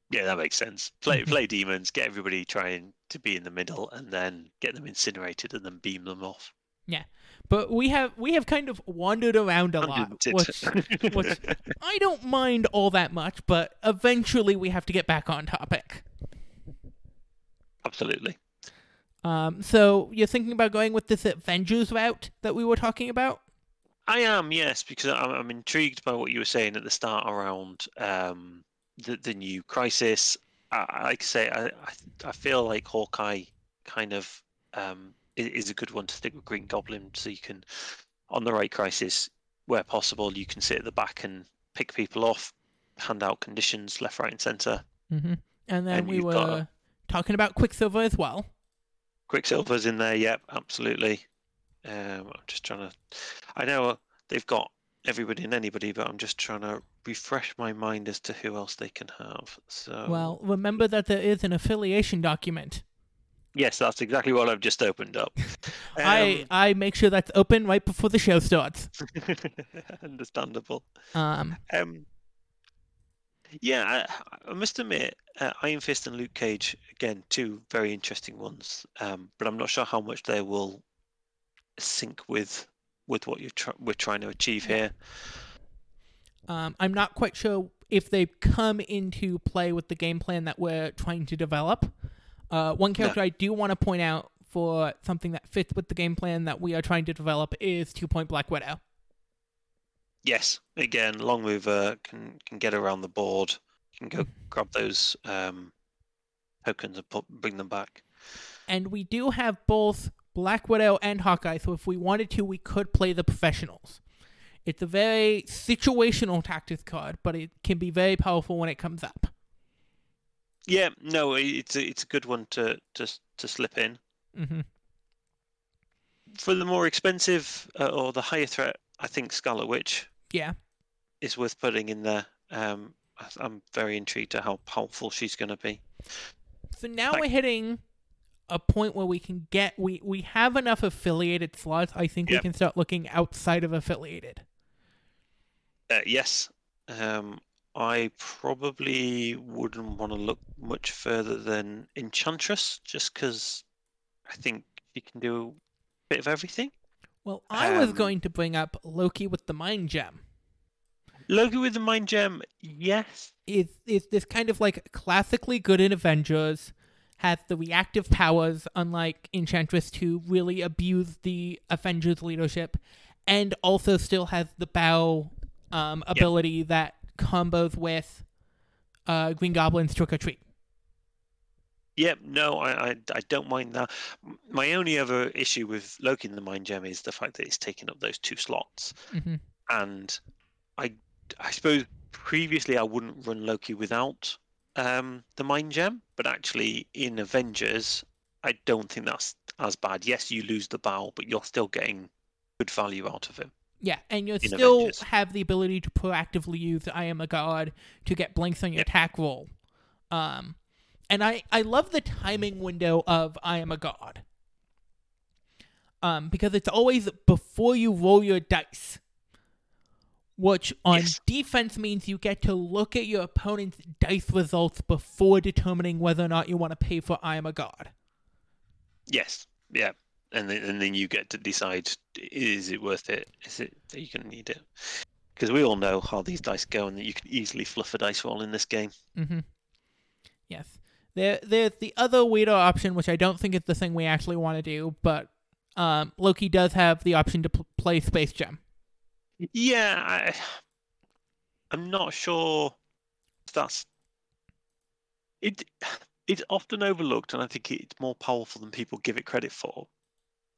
yeah, that makes sense. Play play demons, get everybody trying to be in the middle, and then get them incinerated, and then beam them off. Yeah, but we have we have kind of wandered around a lot, which which- I don't mind all that much, but eventually we have to get back on topic. Absolutely. Um, so you're thinking about going with this Avengers route that we were talking about? I am, yes, because I'm, I'm intrigued by what you were saying at the start around um, the the new crisis. I, I- like I say, I, I feel like Hawkeye kind of um, is a good one to stick with Green Goblin, so you can, on the right crisis, where possible, you can sit at the back and pick people off, hand out conditions left, right, and centre. Mm-hmm. And then And we were got talking about Quicksilver as well. Quicksilver's in there, yep, absolutely. Um, I'm just trying to. I know they've got everybody and anybody, but I'm just trying to refresh my mind as to who else they can have. So, Well, remember that there is an affiliation document. yes, that's exactly what I've just opened up. I I make sure that's open right before the show starts. Um, understandable. Um, Um, yeah, I, I must admit, uh, Iron Fist and Luke Cage again, two very interesting ones. Um, but I'm not sure how much they will sync with with what you're tr- we're trying to achieve here. Um, I'm not quite sure if they've come into play with the game plan that we're trying to develop. Uh, one character I do want to point out for something that fits with the game plan that we are trying to develop is Two Point Black Widow. Yes, again, long mover can can get around the board, can go grab those um, tokens and put, bring them back. And we do have both Black Widow and Hawkeye, so if we wanted to, we could play the professionals. It's a very situational tactics card, but it can be very powerful when it comes up. Yeah, no, it's a, it's a good one to to to slip in. hmm For the more expensive uh, or the higher threat, I think Scarlet Witch Yeah. is worth putting in there. Um, I'm very intrigued to how powerful she's going to be. So now Like- we're hitting a point where we can get we we have enough affiliated slots. I think we can start looking outside of affiliated. Uh, yes, um, I probably wouldn't want to look much further than Enchantress, just because I think she can do a bit of everything. Well, I was Um, going to bring up Loki with the mind gem. Loki with the Mind Gem, yes. Is is this kind of like classically good in Avengers? Has the reactive powers, unlike Enchantress, to really abuse the Avengers leadership, and also still has the bow um, ability that combos with uh, Green Goblin's Trick or Treat. Yep, no, I, I, I don't mind that. My only other issue with Loki and the Mind Gem is the fact that it's taking up those two slots. hmm And I, I suppose previously I wouldn't run Loki without um, the mind gem, but actually in Avengers, I don't think that's as bad. Yes, you lose the bow, but you're still getting good value out of it. Yeah, and you still have the ability to proactively use I am a god to get blinks on your Yep. attack roll. Um, and I I love the timing window of I am a god. Um, because it's always before you roll your dice. Which on Yes. defense means you get to look at your opponent's dice results before determining whether or not you want to pay for I am a god. Yes, yeah, and then and then you get to decide: is it worth it? Is it are you going to need it? Because we all know how these dice go, and that you can easily fluff a dice roll in this game. Mm-hmm. Yes. There, there's the other weirder option, which I don't think is the thing we actually want to do, but um, Loki does have the option to pl- play Space Gem. Yeah, I, I'm not sure if that's it. It's often overlooked, and I think it's more powerful than people give it credit for.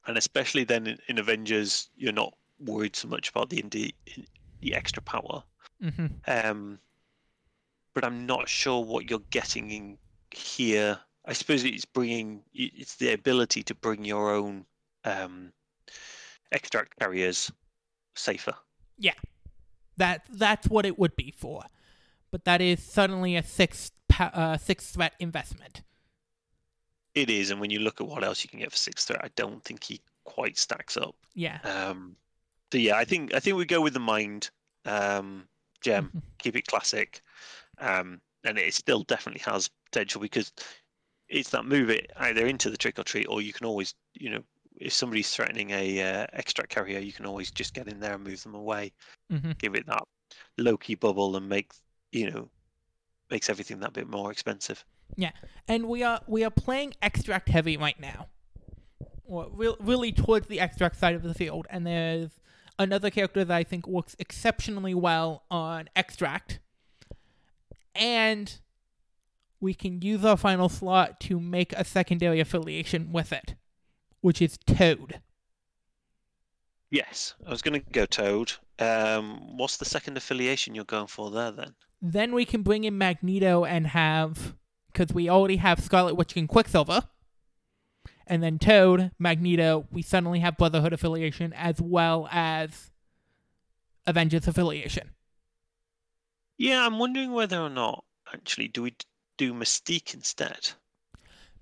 And especially then in, in Avengers, you're not worried so much about the the, the extra power. Mm-hmm. Um, but I'm not sure what you're getting in here. I suppose it's bringing it's the ability to bring your own um, extract carriers safer. Yeah, that that's what it would be for, but that is suddenly a six pa- uh, six threat investment. It is, and when you look at what else you can get for six threat, I don't think he quite stacks up. Yeah. Um, so yeah, I think I think we go with the mind um, gem, Mhm. keep it classic, um, and it still definitely has potential because it's that move it either into the trick or treat, or you can always, you know, if somebody's threatening a uh, extract carrier, you can always just get in there and move them away, Mhm. give it that Loki bubble, and make you know makes everything that bit more expensive. Yeah, and we are we are playing extract heavy right now, or re- really towards the extract side of the field. And there's another character that I think works exceptionally well on extract, and we can use our final slot to make a secondary affiliation with it, which is Toad. Yes, I was going to go Toad. Um, what's the second affiliation you're going for there then? Then we can bring in Magneto and have because we already have Scarlet Witch and Quicksilver. And then Toad, Magneto, we suddenly have Brotherhood affiliation as well as Avengers affiliation. Yeah, I'm wondering whether or not actually do we do Mystique instead?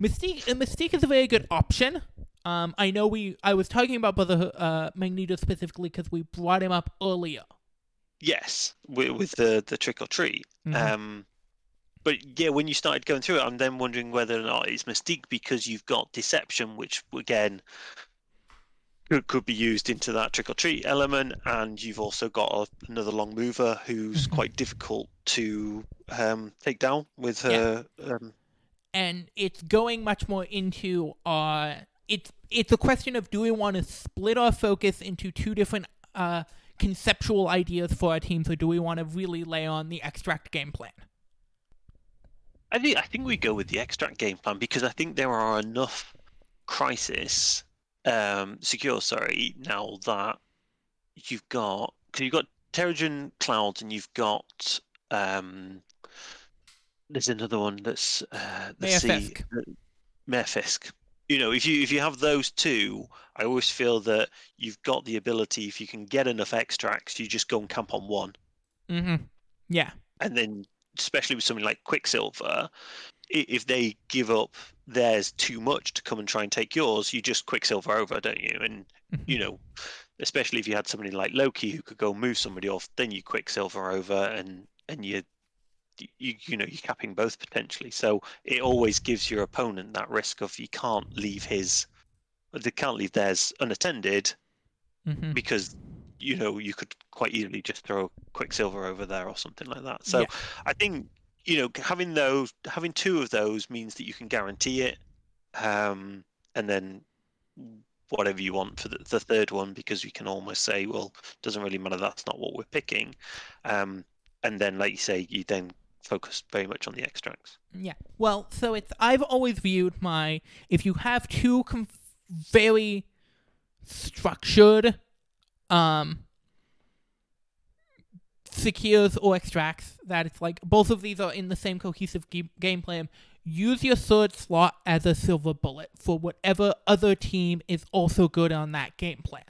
Mystique, uh, Mystique is a very good option. Um, I know we. I was talking about Brotherhood, uh, Magneto specifically because we brought him up earlier. Yes, with, with the the trick or treat. Mhm. Um, but yeah, when you started going through it, I'm then wondering whether or not it's Mystique because you've got Deception, which again could, could be used into that trick or treat element, and you've also got a, another long mover who's Mhm. quite difficult to um, take down with her. Um, and it's going much more into uh it's it's a question of do we want to split our focus into two different uh conceptual ideas for our teams or do we want to really lay on the extract game plan I think I think we go with the extract game plan because I think there are enough crisis um, secure sorry now that you've got because you've got Terrigen clouds and you've got um, there's another one that's uh, the sea Fisk. You know, if you if you have those two, I always feel that you've got the ability. If you can get enough extracts, you just go and camp on one mm-hmm yeah and then especially with something like Quicksilver, if they give up theirs too much to come and try and take yours, you just Quicksilver over, don't you? And Mhm. you know, especially if you had somebody like Loki who could go move somebody off, then you Quicksilver over, and and you. You, you know you're capping both potentially, so it always gives your opponent that risk of you can't leave his, they can't leave theirs unattended mm-hmm. because you know you could quite easily just throw Quicksilver over there or something like that. So Yeah. I think you know having those, having two of those means that you can guarantee it, um, and then whatever you want for the, the third one because you can almost say, well, doesn't really matter. That's not what we're picking, um, and then like you say, you then focus very much on the extracts. Yeah. Well, so it's I've always viewed my if you have two com- very structured um secures or extracts that it's like both of these are in the same cohesive ge- game plan. Use your third slot as a silver bullet for whatever other team is also good on that game plan.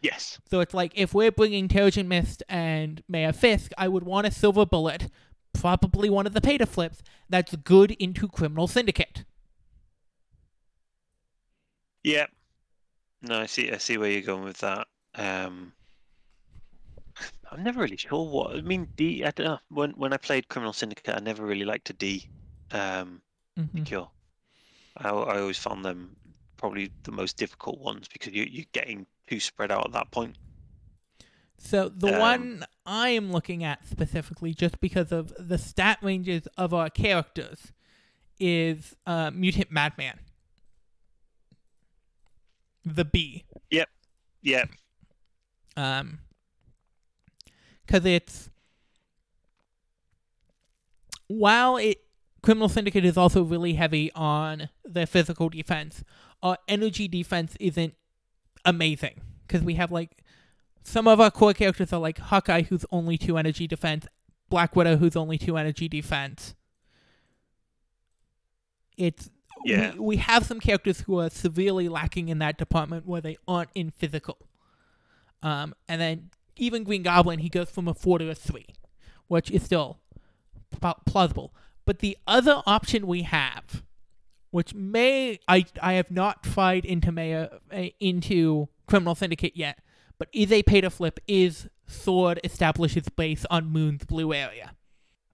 Yes. So it's like if we're bringing Terrigen Mist and Mayor Fisk, I would want a silver bullet, probably one of the pay to flips, that's good into Criminal Syndicate. Yeah. No, I see. I see where you're going with that. Um, I'm never really sure what I mean. D. I don't know. When when I played Criminal Syndicate, I never really liked a D. Um, Mhm. cure. I, I always found them probably the most difficult ones because you you're getting too spread out at that point. So the Um, one I am looking at specifically, just because of the stat ranges of our characters, is uh, Mutant Madman. The B. Yep. Yeah. Um, because it's while it criminal syndicate is also really heavy on their physical defense, our energy defense isn't amazing because we have like some of our core characters are like Hawkeye, who's only two energy defense, Black Widow, who's only two energy defense. It's Yeah. we, we have some characters who are severely lacking in that department where they aren't in physical. Um, and then even Green Goblin, he goes from a four to a three, which is still pl- plausible. But the other option we have, which may I I have not tried into Mayor uh, into Criminal Syndicate yet, but is a pay to flip is Sword establishes base on Moon's blue area.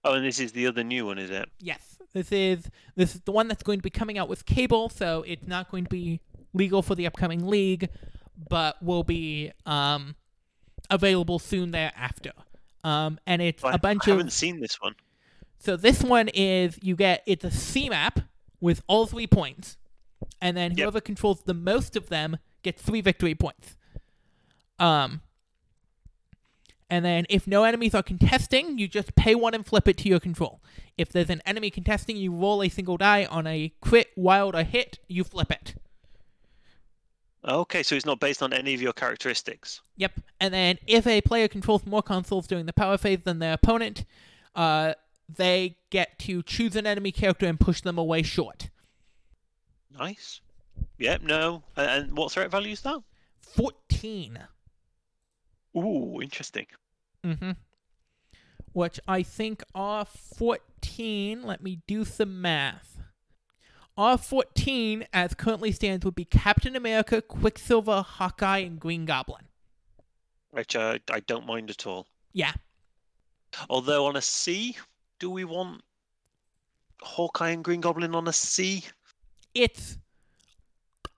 Oh, and this is the other new one, is it? Yes, this is this is the one that's going to be coming out with Cable, so it's not going to be legal for the upcoming league, but will be um, available soon thereafter. Um, and it's a bunch of. I haven't seen this one. so this one is you get it's a C map with all three points, and then Yep. whoever controls the most of them gets three victory points. Um, and then if no enemies are contesting, you just pay one and flip it to your control. If there's an enemy contesting, you roll a single die on a crit, wild, or hit. You flip it. Okay, so it's not based on any of your characteristics. Yep. And then if a player controls more consoles during the power phase than their opponent, uh, they get to choose an enemy character and push them away short. Nice. Yep. No. And, what threat value is that? 14. Ooh, interesting. Mm-hmm. Which I think are 14. Let me do some math. R 14, as currently stands, would be Captain America, Quicksilver, Hawkeye, and Green Goblin. Which uh, I don't mind at all. Yeah. Although on a C, do we want Hawkeye and Green Goblin on a C? It's.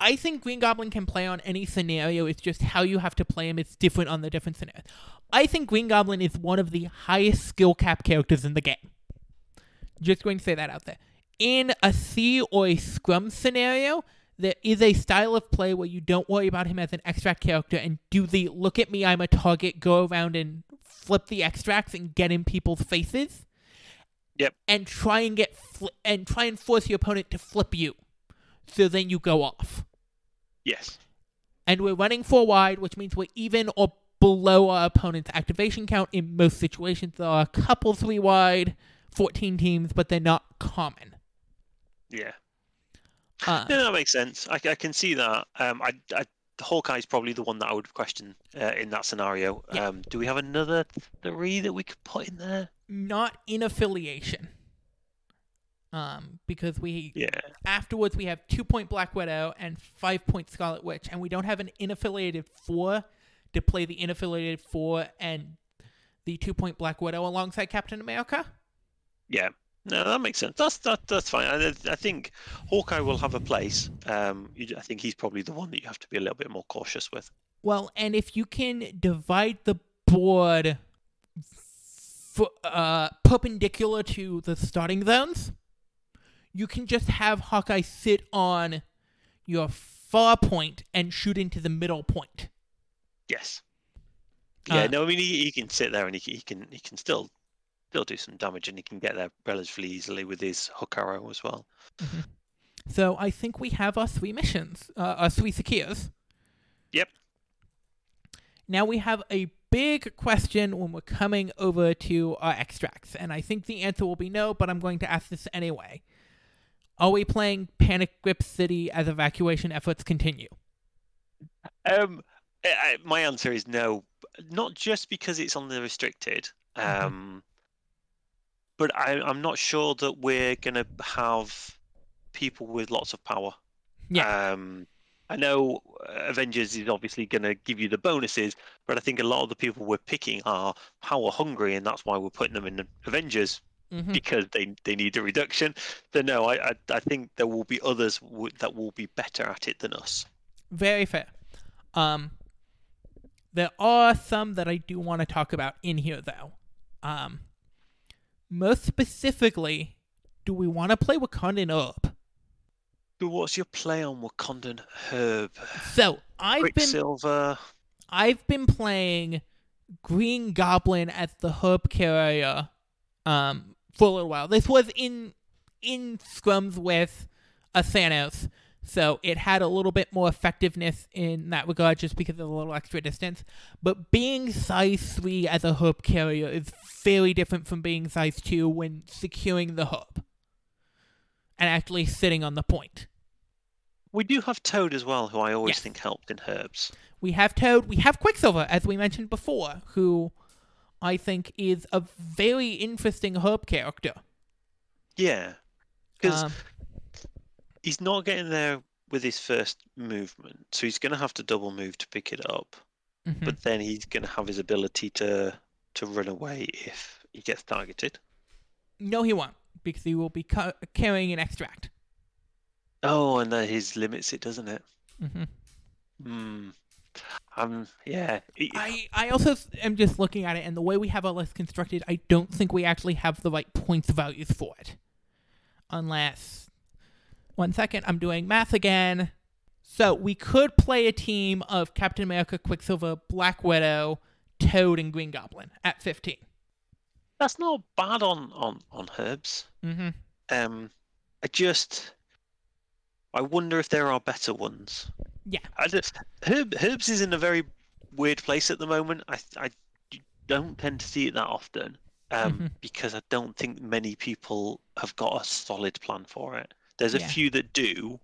I think Green Goblin can play on any scenario. It's just how you have to play him. It's different on the different scenarios. I think Green Goblin is one of the highest skill cap characters in the game. Just going to say that out there. In a C or a Scrum scenario, there is a style of play where you don't worry about him as an extract character and do the look at me, I'm a target, go around and flip the extracts and get in people's faces. Yep. And try and get fli- and try and force your opponent to flip you, so then you go off. Yes. And we're running four wide, which means we're even or below our opponent's activation count in most situations. There are a couple three wide, 14 teams, but they're not common. Yeah. Uh, No, that makes sense. I, I can see that. Um, I, I, Hawkeye's probably the one that I would question uh, in that scenario. Yeah. Um, do we have another three that we could put in there? not in affiliation. Um, because we Yeah. afterwards we have two point Black Widow and five point Scarlet Witch, and we don't have an inaffiliated four to play the inaffiliated four and the two point Black Widow alongside Captain America. Yeah. No, that makes sense. That's that. That's fine. I, I think Hawkeye will have a place. Um, you, I think he's probably the one that you have to be a little bit more cautious with. Well, and if you can divide the board f- uh, perpendicular to the starting zones, you can just have Hawkeye sit on your far point and shoot into the middle point. Yes. Yeah. Uh, no, I mean he, he can sit there and he, can- he can he can still still do some damage and he can get there relatively easily with his hook arrow as well. So I think we have our three missions, uh, our three secures. Yep. Now we have a big question when we're coming over to our extracts, and I think the answer will be no, but I'm going to ask this anyway. Are we playing Panic Grip City as evacuation efforts continue? Um, I, my answer is no. Not just because it's on the restricted, Mhm. um, but I, I'm not sure that we're gonna have people with lots of power. Yeah. Um, I know Avengers is obviously gonna give you the bonuses, but I think a lot of the people we're picking are power hungry, and that's why we're putting them in the Avengers hmm because they they need a reduction. So no, I I, I think there will be others w- that will be better at it than us. Very fair. Um, there are some that I do want to talk about in here, though. Um, most specifically, do we want to play Wakandan Herb? But what's your play on Wakandan Herb? So I've been Quicksilver. I've been playing Green Goblin as the herb carrier um, for a little while. This was in in scrums with a Thanos, so it had a little bit more effectiveness in that regard just because of a little extra distance. But being size 3 as a herb carrier is very different from being size 2 when securing the herb and actually sitting on the point. We do have Toad as well, who I always Yes. think helped in herbs. We have Toad. We have Quicksilver, as we mentioned before, who I think is a very interesting herb character. Yeah, because Um, he's not getting there with his first movement, so he's going to have to double move to pick it up. mhm. But then he's going to have his ability to to run away if he gets targeted. no, he won't, because he will be ca- carrying an extract. Oh, and that his limits it, doesn't it? hmm Hmm. Um. Yeah. I, I also am just looking at it, and the way we have our list constructed, I don't think we actually have the right points values for it. Unless. One second, I'm doing math again. So we could play a team of Captain America, Quicksilver, Black Widow, Toad, and Green Goblin at 15. That's not bad on on on herbs. Mm-hmm. Um. I just. I wonder if there are better ones. Yeah. I just, Herb, herbs is in a very weird place at the moment. I I don't tend to see it that often. Um, Mhm. because I don't think many people have got a solid plan for it. There's a Yeah. few that do,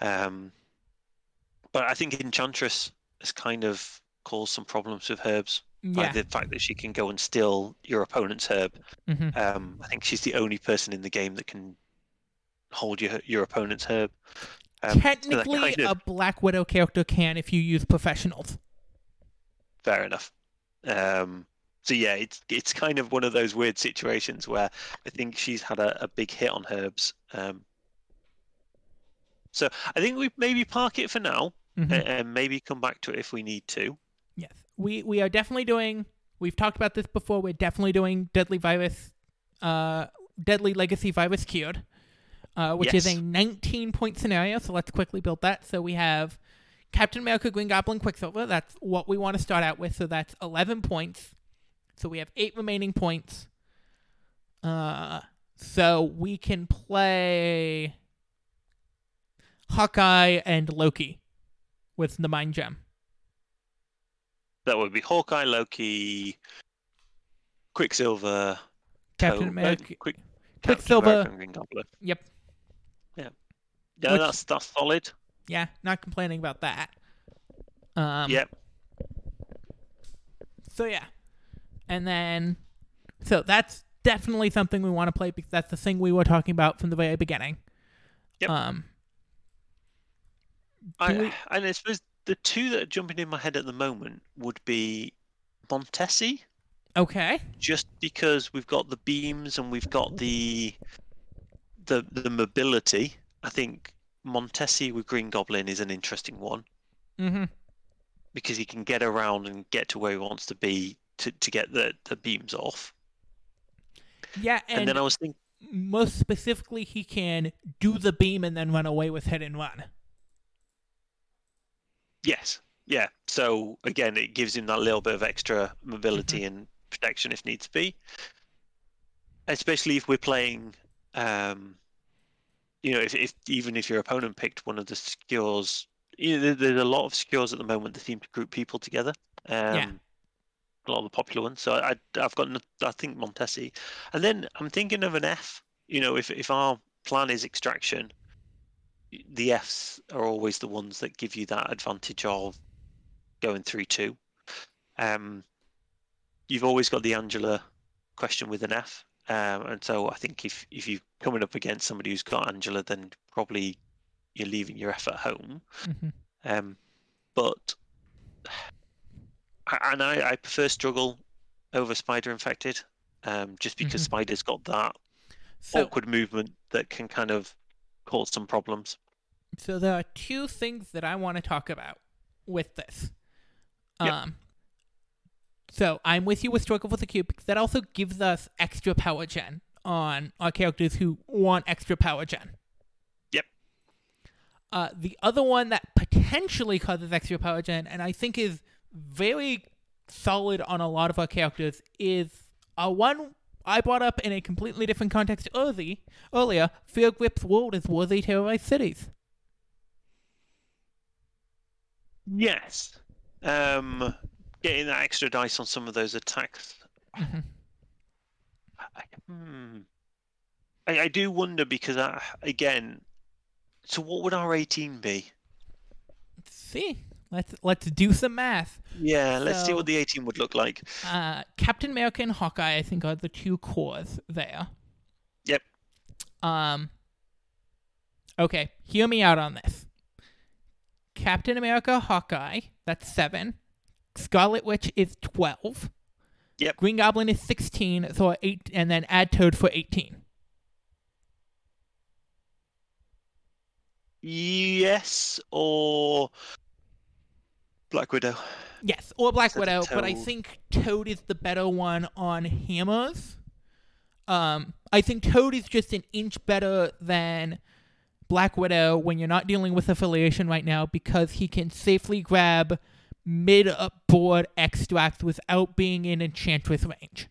um, but I think Enchantress has kind of caused some problems with herbs by Yeah. the fact that she can go and steal your opponent's herb. Mm-hmm. Um, I think she's the only person in the game that can hold your your opponent's herb. Um, so Technically, kind of- a Black Widow character can if you use professionals. fair enough. Um, so yeah, it's it's kind of one of those weird situations where I think she's had a, a big hit on herbs. Um, so I think we maybe park it for now Mhm. a- and maybe come back to it if we need to. Yes, we we are definitely doing. We've talked about this before. We're definitely doing Deadly Virus, uh, Deadly Legacy Virus Cured, uh, which is a 19 point scenario. So let's quickly build that. So we have Captain America, Green Goblin, Quicksilver. That's what we want to start out with. So that's 11 points. So we have eight remaining points. Uh, so we can play Hawkeye and Loki with the Mind Gem. That would be Hawkeye, Loki, Quicksilver, Captain uh, America, Quick, Captain Quicksilver. America and Green Goblin. Yep. Yeah, Which- that's that's solid. Yeah, not complaining about that. Um, yep. So yeah, and then so that's definitely something we want to play because that's the thing we were talking about from the very beginning. Yep. Um. I, we- and I suppose the two that are jumping in my head at the moment would be Montesi. Okay. just because we've got the beams and we've got the the the mobility, I think Montesi with Green Goblin is an interesting one Mm-hmm. because he can get around and get to where he wants to be to, to get the, the beams off. Yeah, And, and, then I was thinking, most specifically, he can do the beam and then run away with hit and run. yes, yeah. So again, it gives him that little bit of extra mobility Mm-hmm. and protection if needs be. Especially if we're playing, um, you know, if, if even if your opponent picked one of the skills, you know, there, there's a lot of skills at the moment that seem to group people together. Um, a lot of the popular ones. So I, I've got, I think Montesi, and then I'm thinking of an F. You know, if if our plan is extraction, the Fs are always the ones that give you that advantage of going through two. Um, you've always got the Angela question with an F, um, and so I think if if you're coming up against somebody who's got Angela, then probably you're leaving your effort home. Mm-hmm. Um, but and I, I prefer struggle over spider infected, um, just because mm-hmm. spider's got that so, awkward movement that can kind of cause some problems. So there are two things that I want to talk about with this. Yep. Um, so I'm with you with struggle with the cube because that also gives us extra power gen on our characters who want extra power gen. Yep. Uh, the other one that potentially causes extra power gen, and I think is very solid on a lot of our characters, is a one I brought up in a completely different context early, earlier. Fear grips world is war they terrorize cities. Yes. Um, getting that extra dice on some of those attacks. Mm-hmm. I, hmm. I, I, do wonder because, I, again, so what would our 18 be? Let's see. Let's let's do some math. Yeah, let's so, see what the 18 would look like. Uh, Captain America and Hawkeye, I think, are the two cores there. Yep. Um. Okay, hear me out on this. Captain America, Hawkeye, that's seven. Scarlet Witch is twelve. Yep. Green Goblin is sixteen, so eight, and then add Toad for eighteen. Yes, or Black Widow. Yes, or Black Widow, but I think Toad is the better one on hammers. Um, I think Toad is just an inch better than Black Widow when you're not dealing with affiliation right now because he can safely grab mid up board extracts without being in Enchantress range.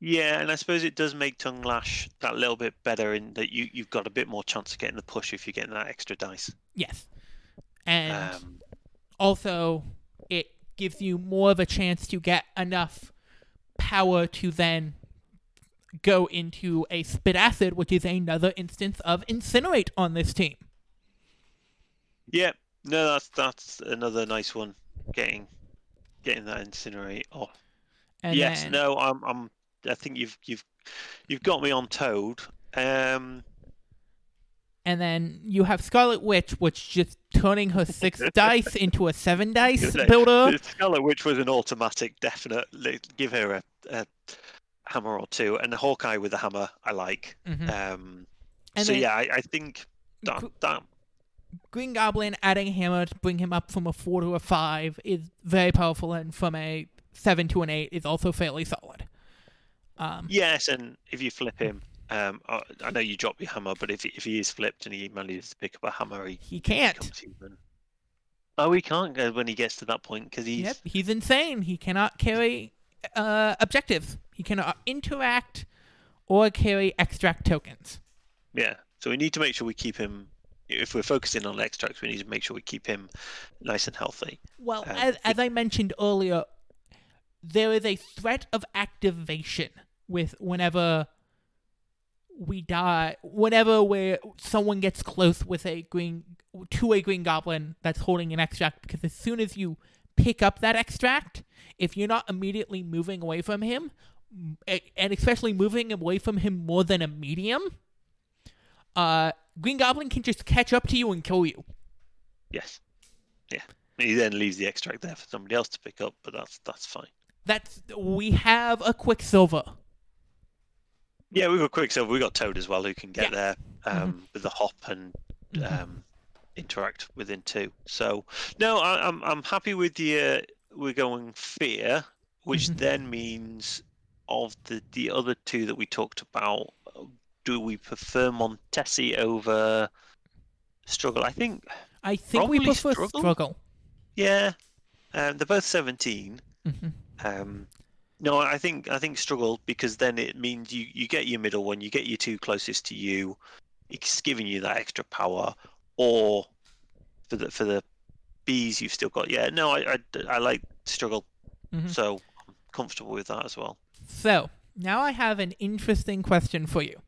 Yeah, and I suppose it does make Tongue Lash that little bit better in that you, you've got a bit more chance of getting the push if you're getting that extra dice. Yes. And um, also it gives you more of a chance to get enough power to then go into a spit acid, which is another instance of incinerate on this team. Yeah, no, that's that's another nice one. Getting getting that incinerate off. And yes, then... no, I'm I'm I think you've you've you've got me on Toad. Um and then you have Scarlet Witch, which just turning her six dice into a seven dice builder. Scarlet Witch was an automatic, definite. Give her a, a hammer or two, and Hawkeye with the hammer, I like. Mm-hmm. Um, so yeah, I, I think that, that Green Goblin adding a hammer to bring him up from a four to a five is very powerful, and from a seven to an eight is also fairly solid. Um, yes, and if you flip him, um, I know you drop your hammer, but if if he is flipped and he manages to pick up a hammer, he, he can't. Oh, he can't go when he gets to that point because he's yep, he's insane. He cannot carry uh, objectives. He cannot interact or carry extract tokens. Yeah, so we need to make sure we keep him. If we're focusing on extracts, we need to make sure we keep him nice and healthy. Well, um, as, as I mentioned earlier, there is a threat of activation with whenever we die whenever where someone gets close with a green to a green goblin that's holding an extract because as soon as you pick up that extract if you're not immediately moving away from him and especially moving away from him more than a medium uh green goblin can just catch up to you and kill you yes yeah he then leaves the extract there for somebody else to pick up but that's that's fine that's we have a quicksilver yeah, we've got Quicksilver. We've got Toad as well, who can get yeah. there um, mm-hmm. with the hop and mm-hmm. um, interact within two. So no, I, am I'm, I'm happy with the uh, we're going fear, which mm-hmm. then means of the the other two that we talked about. Do we prefer Montesi over Struggle? I think. I think we prefer Struggle. struggle. Yeah, um, they're both 17. Mm-hmm. Um, no, I think I think struggle because then it means you, you get your middle one, you get your two closest to you, it's giving you that extra power. Or for the for the bees, you've still got yeah. No, I I, I like struggle Mhm. So I'm comfortable with that as well. So, now I have an interesting question for you.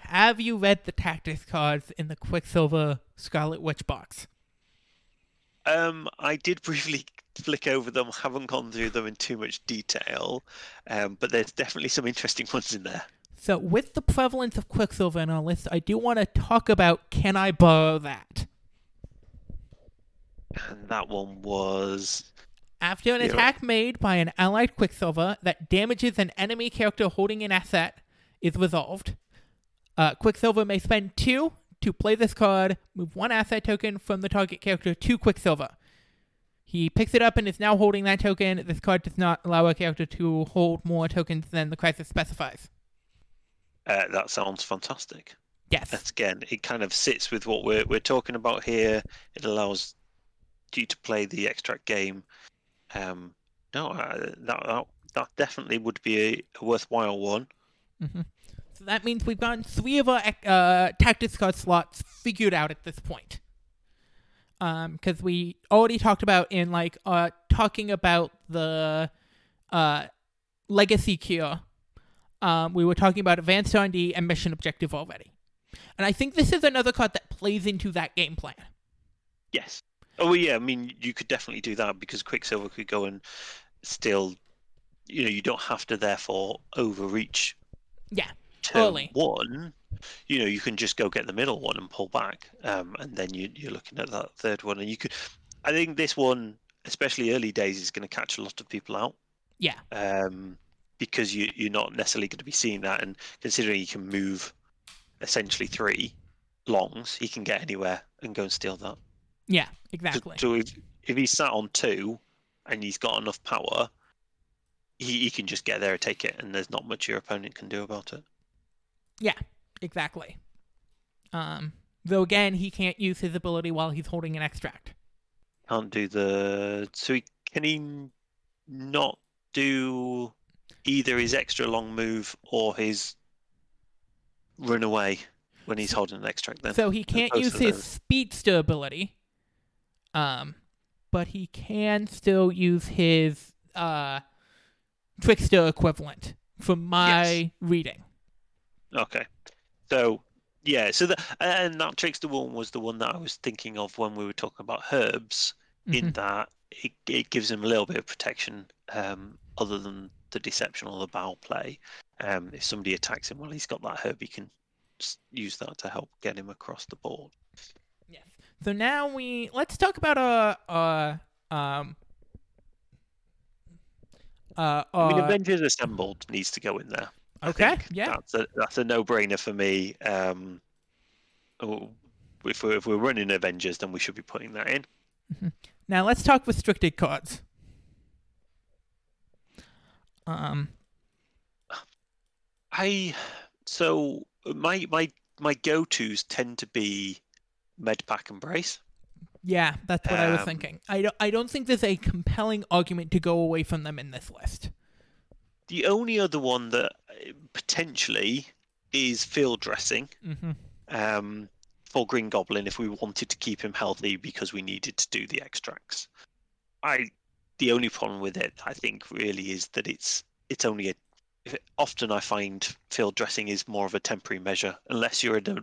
Have you read the tactics cards in the Quicksilver Scarlet Witch box? Um, I did briefly flick over them. Haven't gone through them in too much detail, um, but there's definitely some interesting ones in there. So, with the prevalence of Quicksilver in our list, I do want to talk about can I borrow that? And that one was After an attack made by an allied Quicksilver that damages an enemy character holding an asset is resolved, uh, Quicksilver may spend two to play this card, move one asset token from the target character to Quicksilver. He picks it up and is now holding that token. This card does not allow a character to hold more tokens than the crisis specifies. uh, that sounds fantastic. Yes. That's again, it kind of sits with what we're we're talking about here. It allows you to play the extract game. Um, no, uh, that, that that definitely would be a, a worthwhile one. So that means we've gotten three of our uh, tactics card slots figured out at this point. Because we already talked about in like uh, talking about the uh, legacy cure. Um, we were talking about advanced R&D and mission objective already, and I think this is another card that plays into that game plan. Yes. Oh well, yeah. I mean, you could definitely do that because Quicksilver could go and still, you know, you don't have to therefore overreach. Yeah, Turn early. one, you know, you can just go get the middle one and pull back, um, and then you, you're looking at that third one, and you could. I think this one, especially early days, is going to catch a lot of people out. Yeah. Um, because you you're not necessarily going to be seeing that, and considering you can move essentially three longs, he can get anywhere and go and steal that. Yeah, So- exactly. So if if he's sat on two and he's got enough power, he, he can just get there and take it, and there's not much your opponent can do about it. Yeah, exactly. Um, though again, he can't use his ability while he's holding an extract. Can't do the so he can he not do either his extra long move or his run away when he's holding an extract. Then So he can't use his those. speedster ability. Um, but he can still use his uh trickster equivalent from my reading. Okay. So yeah, so the and that trickster one was the one that I was thinking of when we were talking about herbs. In Mhm. that it it gives him a little bit of protection, um, other than the deception or the bow play. Um, if somebody attacks him while he's got that herb, he can use that to help get him across the board. Yes. So now we let's talk about uh uh um uh, I mean, uh Avengers Assembled needs to go in there. Okay yeah that's a that's a no-brainer for me. Um, if we're if we're running Avengers, then we should be putting that in. Now let's talk restricted cards. Um, I so my my my go-tos tend to be Medpack and Brace. yeah, that's what I was Um, thinking. I don't, I don't think there's a compelling argument to go away from them in this list. The only other one that potentially is field dressing hmm um, for Green Goblin if we wanted to keep him healthy because we needed to do the extracts. I the only problem with it, I think, really is that it's it's only a. Often I find field dressing is more of a temporary measure unless you're in a.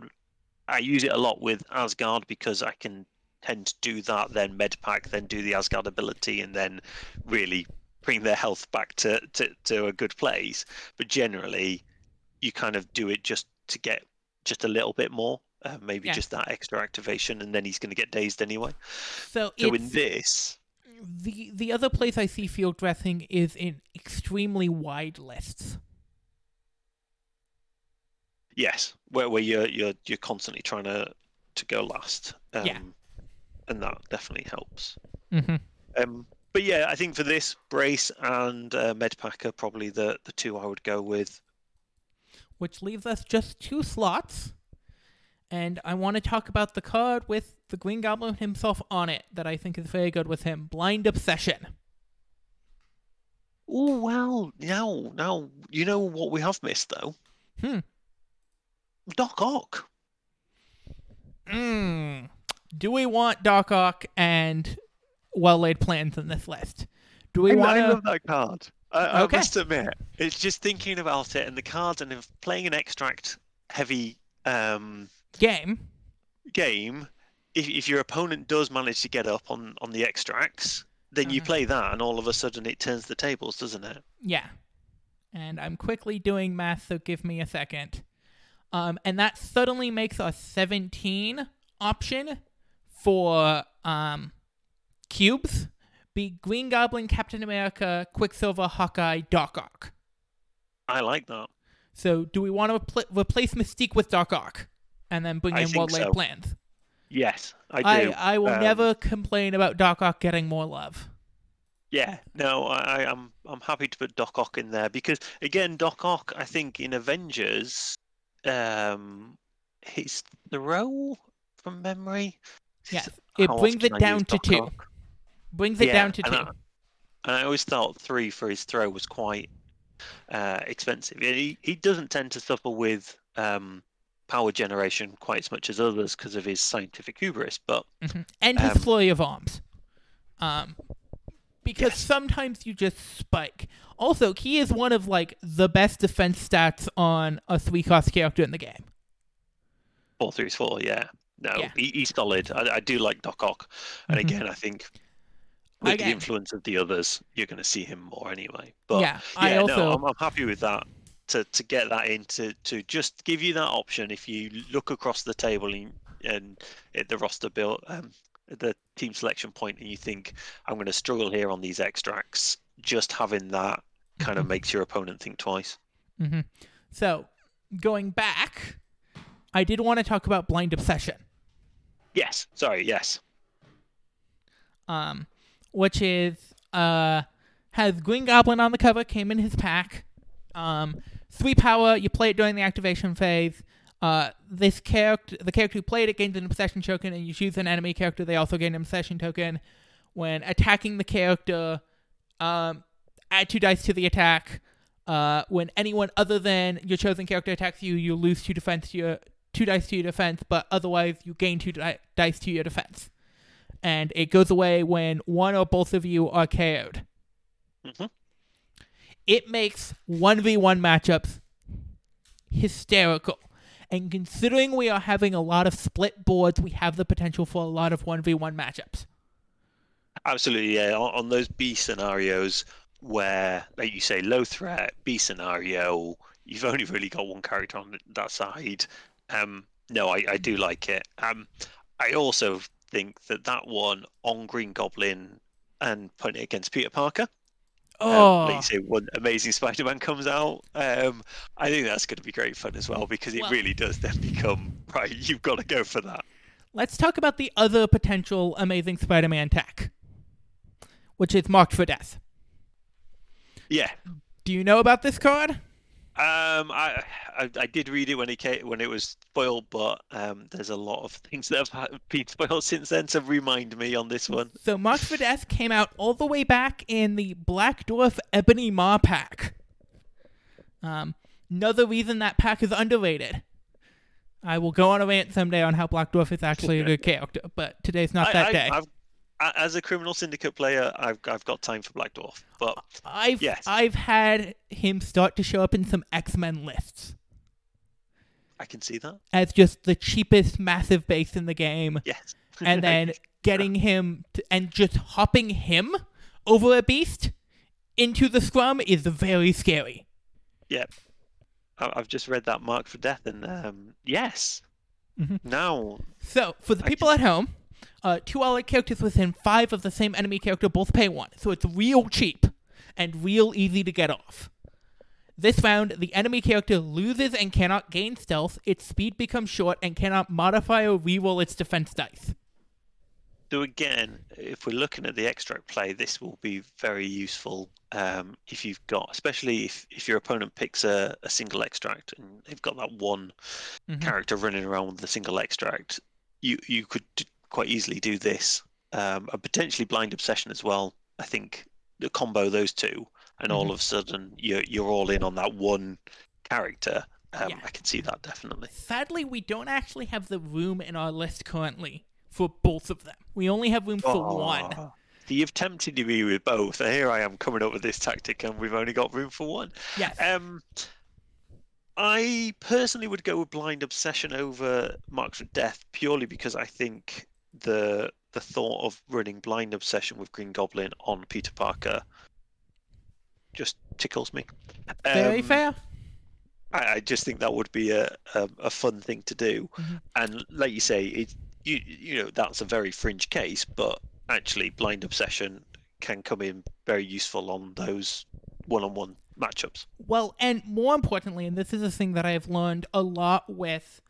I use it a lot with Asgard because I can tend to do that, then Medpack, then do the Asgard ability, and then really bring their health back to, to, to a good place. But generally, you kind of do it just to get just a little bit more, uh, maybe Yeah. just that extra activation, and then he's going to get dazed anyway. So, So in this, the the other place I see field dressing is in extremely wide lists. yes, where where you're you're you're constantly trying to to go last, um, Yeah. and that definitely helps. Mm-hmm. Um, but yeah, I think for this, Brace and uh, Medpack are probably the the two I would go with. Which leaves us just two slots, and I want to talk about the card with the Green Goblin himself on it that I think is very good with him. Blind Obsession. Oh well, now now you know what we have missed though. Hmm. Doc Ock. Mm. Do we want Doc Ock and well laid plans in this list? Do we I, want I to? love that card. I, I Okay. must admit, it's just thinking about it and the cards and playing an extract heavy um, game. game. If, if your opponent does manage to get up on, on the extracts, then you Uh-huh. play that, and all of a sudden it turns the tables, doesn't it? Yeah. And I'm quickly doing math, so give me a second. Um, and that suddenly makes a 17 option for um, cubes. Be Green Goblin, Captain America, Quicksilver, Hawkeye, Doc Ock. I like that. So do we want to repl- replace Mystique with Doc Ock? And then bring I in laid so. plans? Yes, I I, do. I will Um, never complain about Doc Ock getting more love. Yeah, no, I, I- I'm I'm happy to put Doc Ock in there because again, Doc Ock, I think in Avengers, um, his role from memory. Yes, it brings it down to Doc two. Ock. Brings it Yeah, down to two. I, and I always thought three for his throw was quite uh, expensive. He he doesn't tend to suffer with um, power generation quite as much as others because of his scientific hubris, but Mhm. And his Um, flurry of arms. Um, because Yes. sometimes you just spike. Also, he is one of like the best defense stats on a three cost character in the game. four through four, yeah. No, Yeah. He, he's solid. I, I do like Doc Ock, and Mhm. again, I think with the influence of the others, you're going to see him more anyway. But yeah, I yeah, also no, I'm, I'm happy with that. To, to get that in to, to just give you that option if you look across the table and, and at the roster build um, the team selection point and you think I'm going to struggle here on these extracts just having that kind of Mhm. makes your opponent think twice hmm So, going back, I did want to talk about blind obsession. yes sorry yes um, which is uh has Green Goblin on the cover, came in his pack. Um, three power, you play it during the activation phase. Uh, this character, the character who played it gains an obsession token, and you choose an enemy character. They also gain an obsession token. When attacking the character, um, add two dice to the attack. Uh, when anyone other than your chosen character attacks you, you lose two defense to your two dice to your defense, but otherwise you gain two di- dice to your defense and it goes away when one or both of you are KO'd. Mhm. It makes 1v1 matchups hysterical. And considering we are having a lot of split boards, we have the potential for a lot of 1v1 matchups. absolutely yeah on, on those B scenarios where like you say low threat B scenario you've only really got one character on that side um no I, I do like it um I also think that that one on Green Goblin and putting it against Peter Parker um, Oh, like you say, when Amazing Spider-Man comes out, um, I think that's going to be great fun as well because it Well- really does then become right. You've got to go for that. let's talk about the other potential Amazing Spider Man tech, which is Marked for Death. Yeah, Do you know about this card? Um, I, I I did read it when it came, when it was spoiled, but um, there's a lot of things that have been spoiled since then. So remind me on this one. So Marked for Death came out all the way back in the Black Dwarf Ebony Maw pack. Um, another reason that pack is underrated. I will go on a rant someday on how Black Dwarf is actually a good character, but today's not that I, day. I've, as a Criminal Syndicate player, I've I've got time for Black Dwarf, but I've yes. I've had him start to show up in some X Men lists I can see that. as just the cheapest massive base in the game, Yes. and then getting him to, and just hopping him over a beast into the scrum is very scary. Yep. I've just read that Mark for Death, and um, yes. mm-hmm. Now, So, for the people at home, uh, two allied characters within five of the same enemy character both pay one, so it's real cheap and real easy to get off. This round, the enemy character loses and cannot gain stealth, its speed becomes short, and cannot modify or reroll its defense dice. so again, if we're looking at the extract play, this will be very useful um, if you've got, especially if, if your opponent picks a, a single extract and they've got that one Mhm. character running around with a single extract. You you could quite easily do this, um, and potentially blind obsession as well. I think the combo those two, and all Mhm. of a sudden you're you're all in on that one character. Um, Yeah. I can see that definitely. Sadly, we don't actually have the room in our list currently for both of them. We only have room for one. Oh, You've tempted me with both. Here I am coming up with this tactic, and we've only got room for one. Yes. Um, I personally would go with Blind Obsession over Marks of Death purely because I think the the thought of running Blind Obsession with Green Goblin on Peter Parker just tickles me. Very Um, fair. I, I just think that would be a, a, a fun thing to do. Mhm. And like you say, it you you know that's a very fringe case, but actually blind obsession can come in very useful on those one-on-one matchups. Well, and more importantly, and this is a thing that I've learned a lot with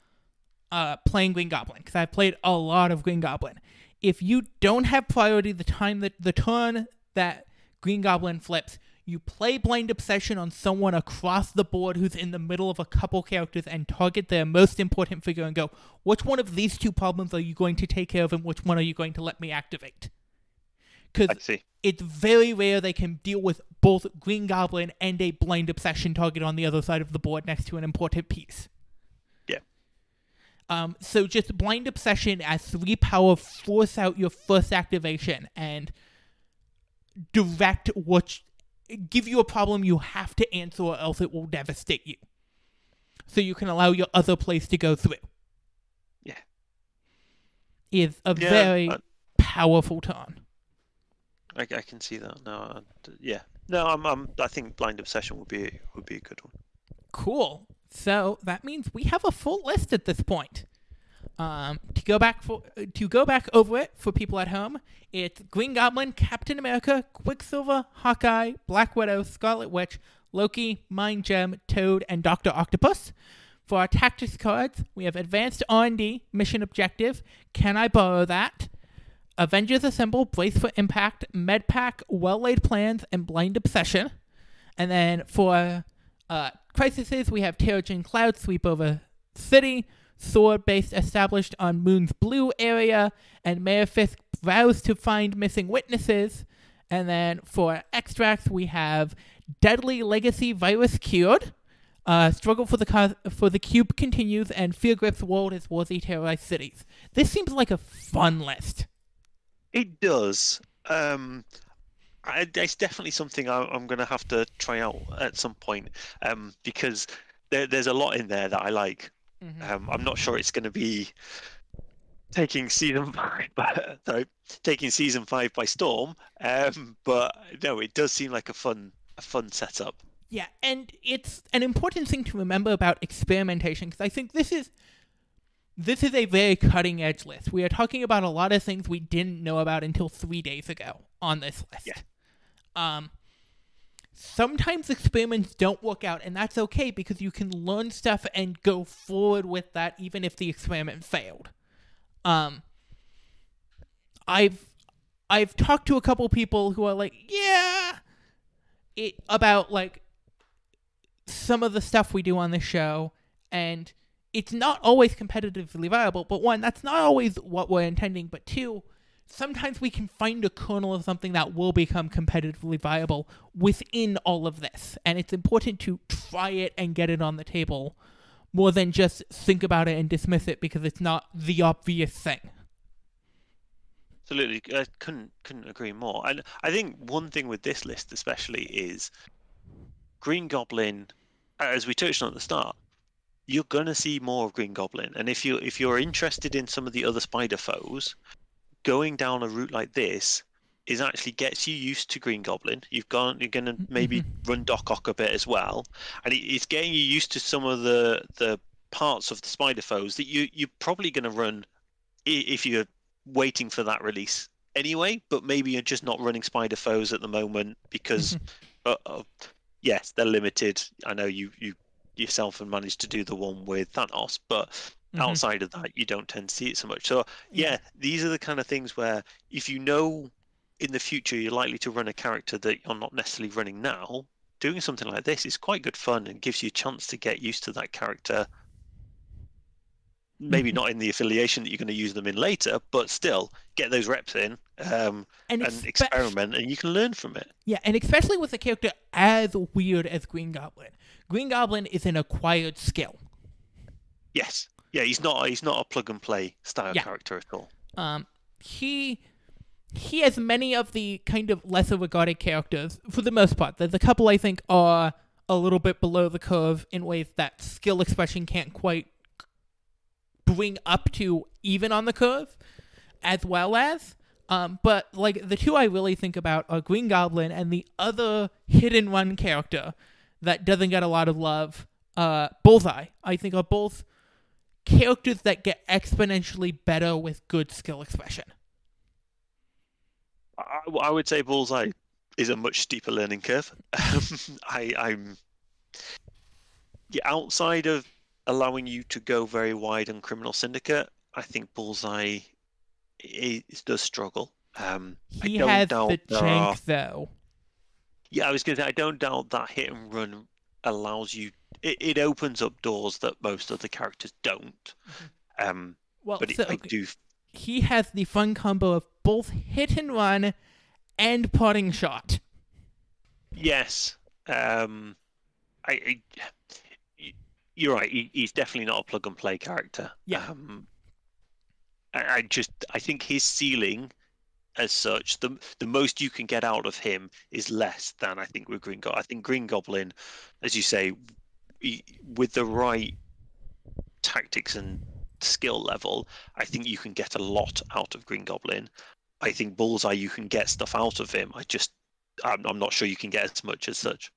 uh, playing Green Goblin, because I've played a lot of Green Goblin. If you don't have priority the time that the turn that Green Goblin flips, you play Blind Obsession on someone across the board who's in the middle of a couple characters and target their most important figure and go, which one of these two problems are you going to take care of and which one are you going to let me activate? Because it's very rare they can deal with both Green Goblin and a blind obsession target on the other side of the board next to an important piece. Um, so just blind obsession as three power force out your first activation and direct what give you a problem you have to answer or else it will devastate you. So you can allow your other place to go through. Yeah. Is a Yeah, very I- powerful turn. I, I can see that. No, I- yeah. No, I'm, I'm I think blind obsession would be would be a good one. Cool. So that means we have a full list at this point. Um, to go back for to go back over it for people at home, it's Green Goblin, Captain America, Quicksilver, Hawkeye, Black Widow, Scarlet Witch, Loki, Mind Gem, Toad, and Doctor Octopus. For our tactics cards, we have Advanced R&D, Mission Objective, Can I Borrow That? Avengers Assemble, Brace for Impact, Medpack, Well Laid Plans, and Blind Obsession. And then for uh, crises, we have Terrigen Cloud sweep over city, sword base established on Moon's blue area, and Malefisk vows to find missing witnesses. And then for extracts, we have Deadly Legacy Virus Cured. Uh, struggle for the cause, for the cube continues, and Fear grips world as Warzy terrorized cities. This seems like a fun list. It does. Um, I, it's definitely something I, I'm going to have to try out at some point um, because there, there's a lot in there that I like. Um, I'm not sure it's going to be taking season five, by, sorry, taking season five by storm. Um, but no, it does seem like a fun, a fun setup. Yeah, and it's an important thing to remember about experimentation because I think this is this is a very cutting edge list. We are talking about a lot of things we didn't know about until three days ago on this list. Yeah. Um, sometimes experiments don't work out, and that's okay because you can learn stuff and go forward with that even if the experiment failed. Um, I've I've talked to a couple people who are like, yeah, it about like some of the stuff we do on the show, and it's not always competitively viable. But one, that's not always what we're intending. But two, sometimes we can find a kernel of something that will become competitively viable within all of this, and it's important to try it and get it on the table more than just think about it and dismiss it because it's not the obvious thing. Absolutely, I couldn't couldn't agree more. And I think one thing with this list, especially, is Green Goblin. As we touched on at the start, you're gonna see more of Green Goblin, and if you if you're interested in some of the other spider foes, going down a route like this is actually gets you used to Green Goblin. You've gone, you're gonna maybe run Doc Ock a bit as well, and it's getting you used to some of the the parts of the spider foes that you you're probably gonna run if you're waiting for that release anyway. But maybe you're just not running spider foes at the moment because, uh, uh, yes, they're limited. I know you you yourself have managed to do the one with Thanos, but Mhm. outside of that, you don't tend to see it so much. So yeah, these are the kind of things where if you know in the future you're likely to run a character that you're not necessarily running now, doing something like this is quite good fun and gives you a chance to get used to that character. Maybe Mhm. not in the affiliation that you're going to use them in later, but still get those reps in um, and, and espe- experiment, and you can learn from it. Yeah, and especially with a character as weird as Green Goblin. Green Goblin is an acquired skill. Yes, yeah, he's not he's not a plug and play style Yeah. character at all. Um, he he has many of the kind of lesser regarded characters for the most part. There's a couple I think are a little bit below the curve in ways that skill expression can't quite bring up to even on the curve, as well as. Um, but like the two I really think about are Green Goblin and the other hit and run character that doesn't get a lot of love, uh, Bullseye. I think are both characters that get exponentially better with good skill expression. I, I would say Bullseye is a much steeper learning curve. I, I'm yeah, outside of allowing you to go very wide on Criminal Syndicate. I think Bullseye is, does struggle. Um, He I don't has doubt the jank are- though. Yeah, I was going to say I don't doubt that hit and run allows you. It, it opens up doors that most other characters don't. Um, Well, but it, so, I do. he has the fun combo of both hit and run and potting shot. Yes. Um, I, I you're right. He, he's definitely not a plug and play character. Yeah. Um, I, I just I think his ceiling, as such, the the most you can get out of him is less than I think with Green Goblin. I think Green Goblin, as you say, with the right tactics and skill level, I think you can get a lot out of Green Goblin. I think Bullseye, you can get stuff out of him. I just I'm, I'm not sure you can get as much as such.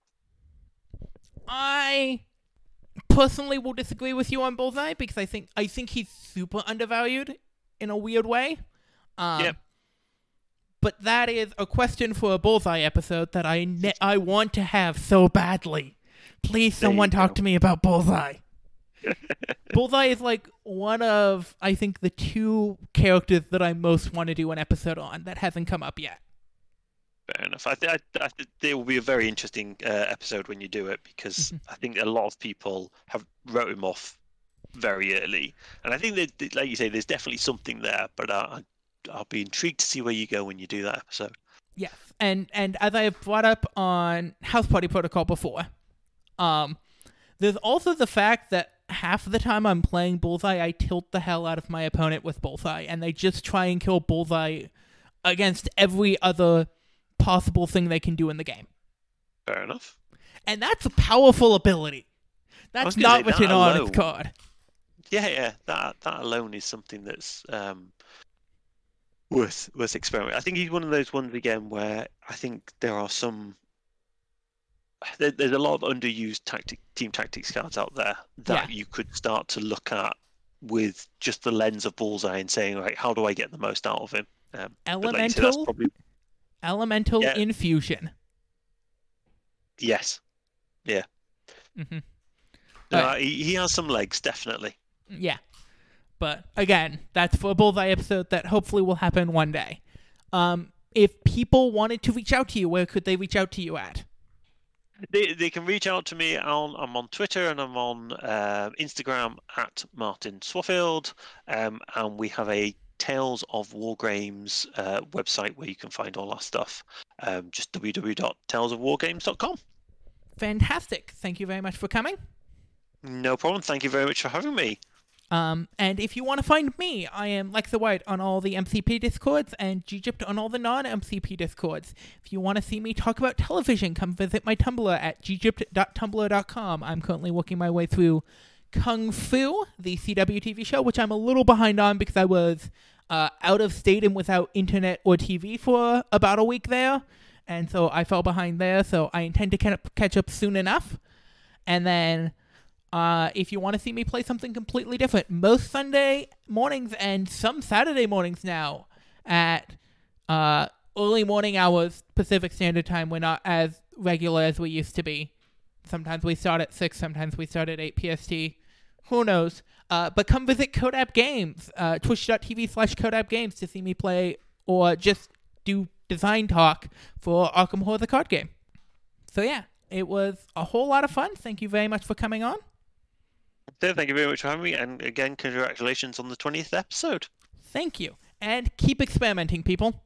I personally will disagree with you on Bullseye because I think I think he's super undervalued in a weird way. Um, Yep. But that is a question for a Bullseye episode that I ne- I want to have so badly. Please, There someone talk to me about Bullseye. Bullseye is like one of I think the two characters that I most want to do an episode on that hasn't come up yet. Fair enough. I, th- I, I th- there will be a very interesting uh, episode when you do it because Mhm. I think a lot of people have wrote him off very early, and I think that, like you say, there's definitely something there. But uh, I- I'll be intrigued to see where you go when you do that episode. Yes, and and as I have brought up on House Party Protocol before, um, there's also the fact that half of the time I'm playing Bullseye, I tilt the hell out of my opponent with Bullseye, and they just try and kill Bullseye against every other possible thing they can do in the game, Fair enough. and that's a powerful ability. That's not that written on its card. Yeah, yeah. That that alone is something that's um, worth worth experimenting. I think he's one of those ones again where I think there are some. There, there's a lot of underused tactic team tactics cards out there that you could start to look at with just the lens of bullseye and saying, right, how do I get the most out of him? Um, but like say, Elemental, probably elemental Yeah. infusion. yes. hmm Uh, he, he has some legs, definitely. Yeah. But again, that's for a Bullseye episode that hopefully will happen one day. Um, if people wanted to reach out to you, where could they reach out to you at? They, they can reach out to me on I'm on Twitter and I'm on uh, Instagram at Martin Swaffield, um, and we have a Tales of Wargames uh, website where you can find all our stuff. Um, just www.talesofwargames.com. Fantastic. Thank you very much for coming. No problem. Thank you very much for having me. Um, and if you want to find me, I am Lex the White on all the MCP discords and Gypt on all the non-MCP discords. If you want to see me talk about television, come visit my Tumblr at ggypt.tumblr.com. I'm currently working my way through Kung Fu, the CW TV show, which I'm a little behind on because I was uh, out of state and without internet or TV for about a week there, and so I fell behind there. So I intend to catch up soon enough, and then. Uh, if you want to see me play something completely different, most Sunday mornings and some Saturday mornings now at uh, early morning hours Pacific Standard Time. We're not as regular as we used to be. Sometimes we start at 6, sometimes we start at 8 PST. Who knows? Uh, but come visit Codap Games, uh, twitch.tv slash Codap Games to see me play or just do design talk for Arkham Horror the card game. So yeah, it was a whole lot of fun. Thank you very much for coming on. So thank you very much for having me, and again, congratulations on the 20th episode. Thank you. And keep experimenting, people.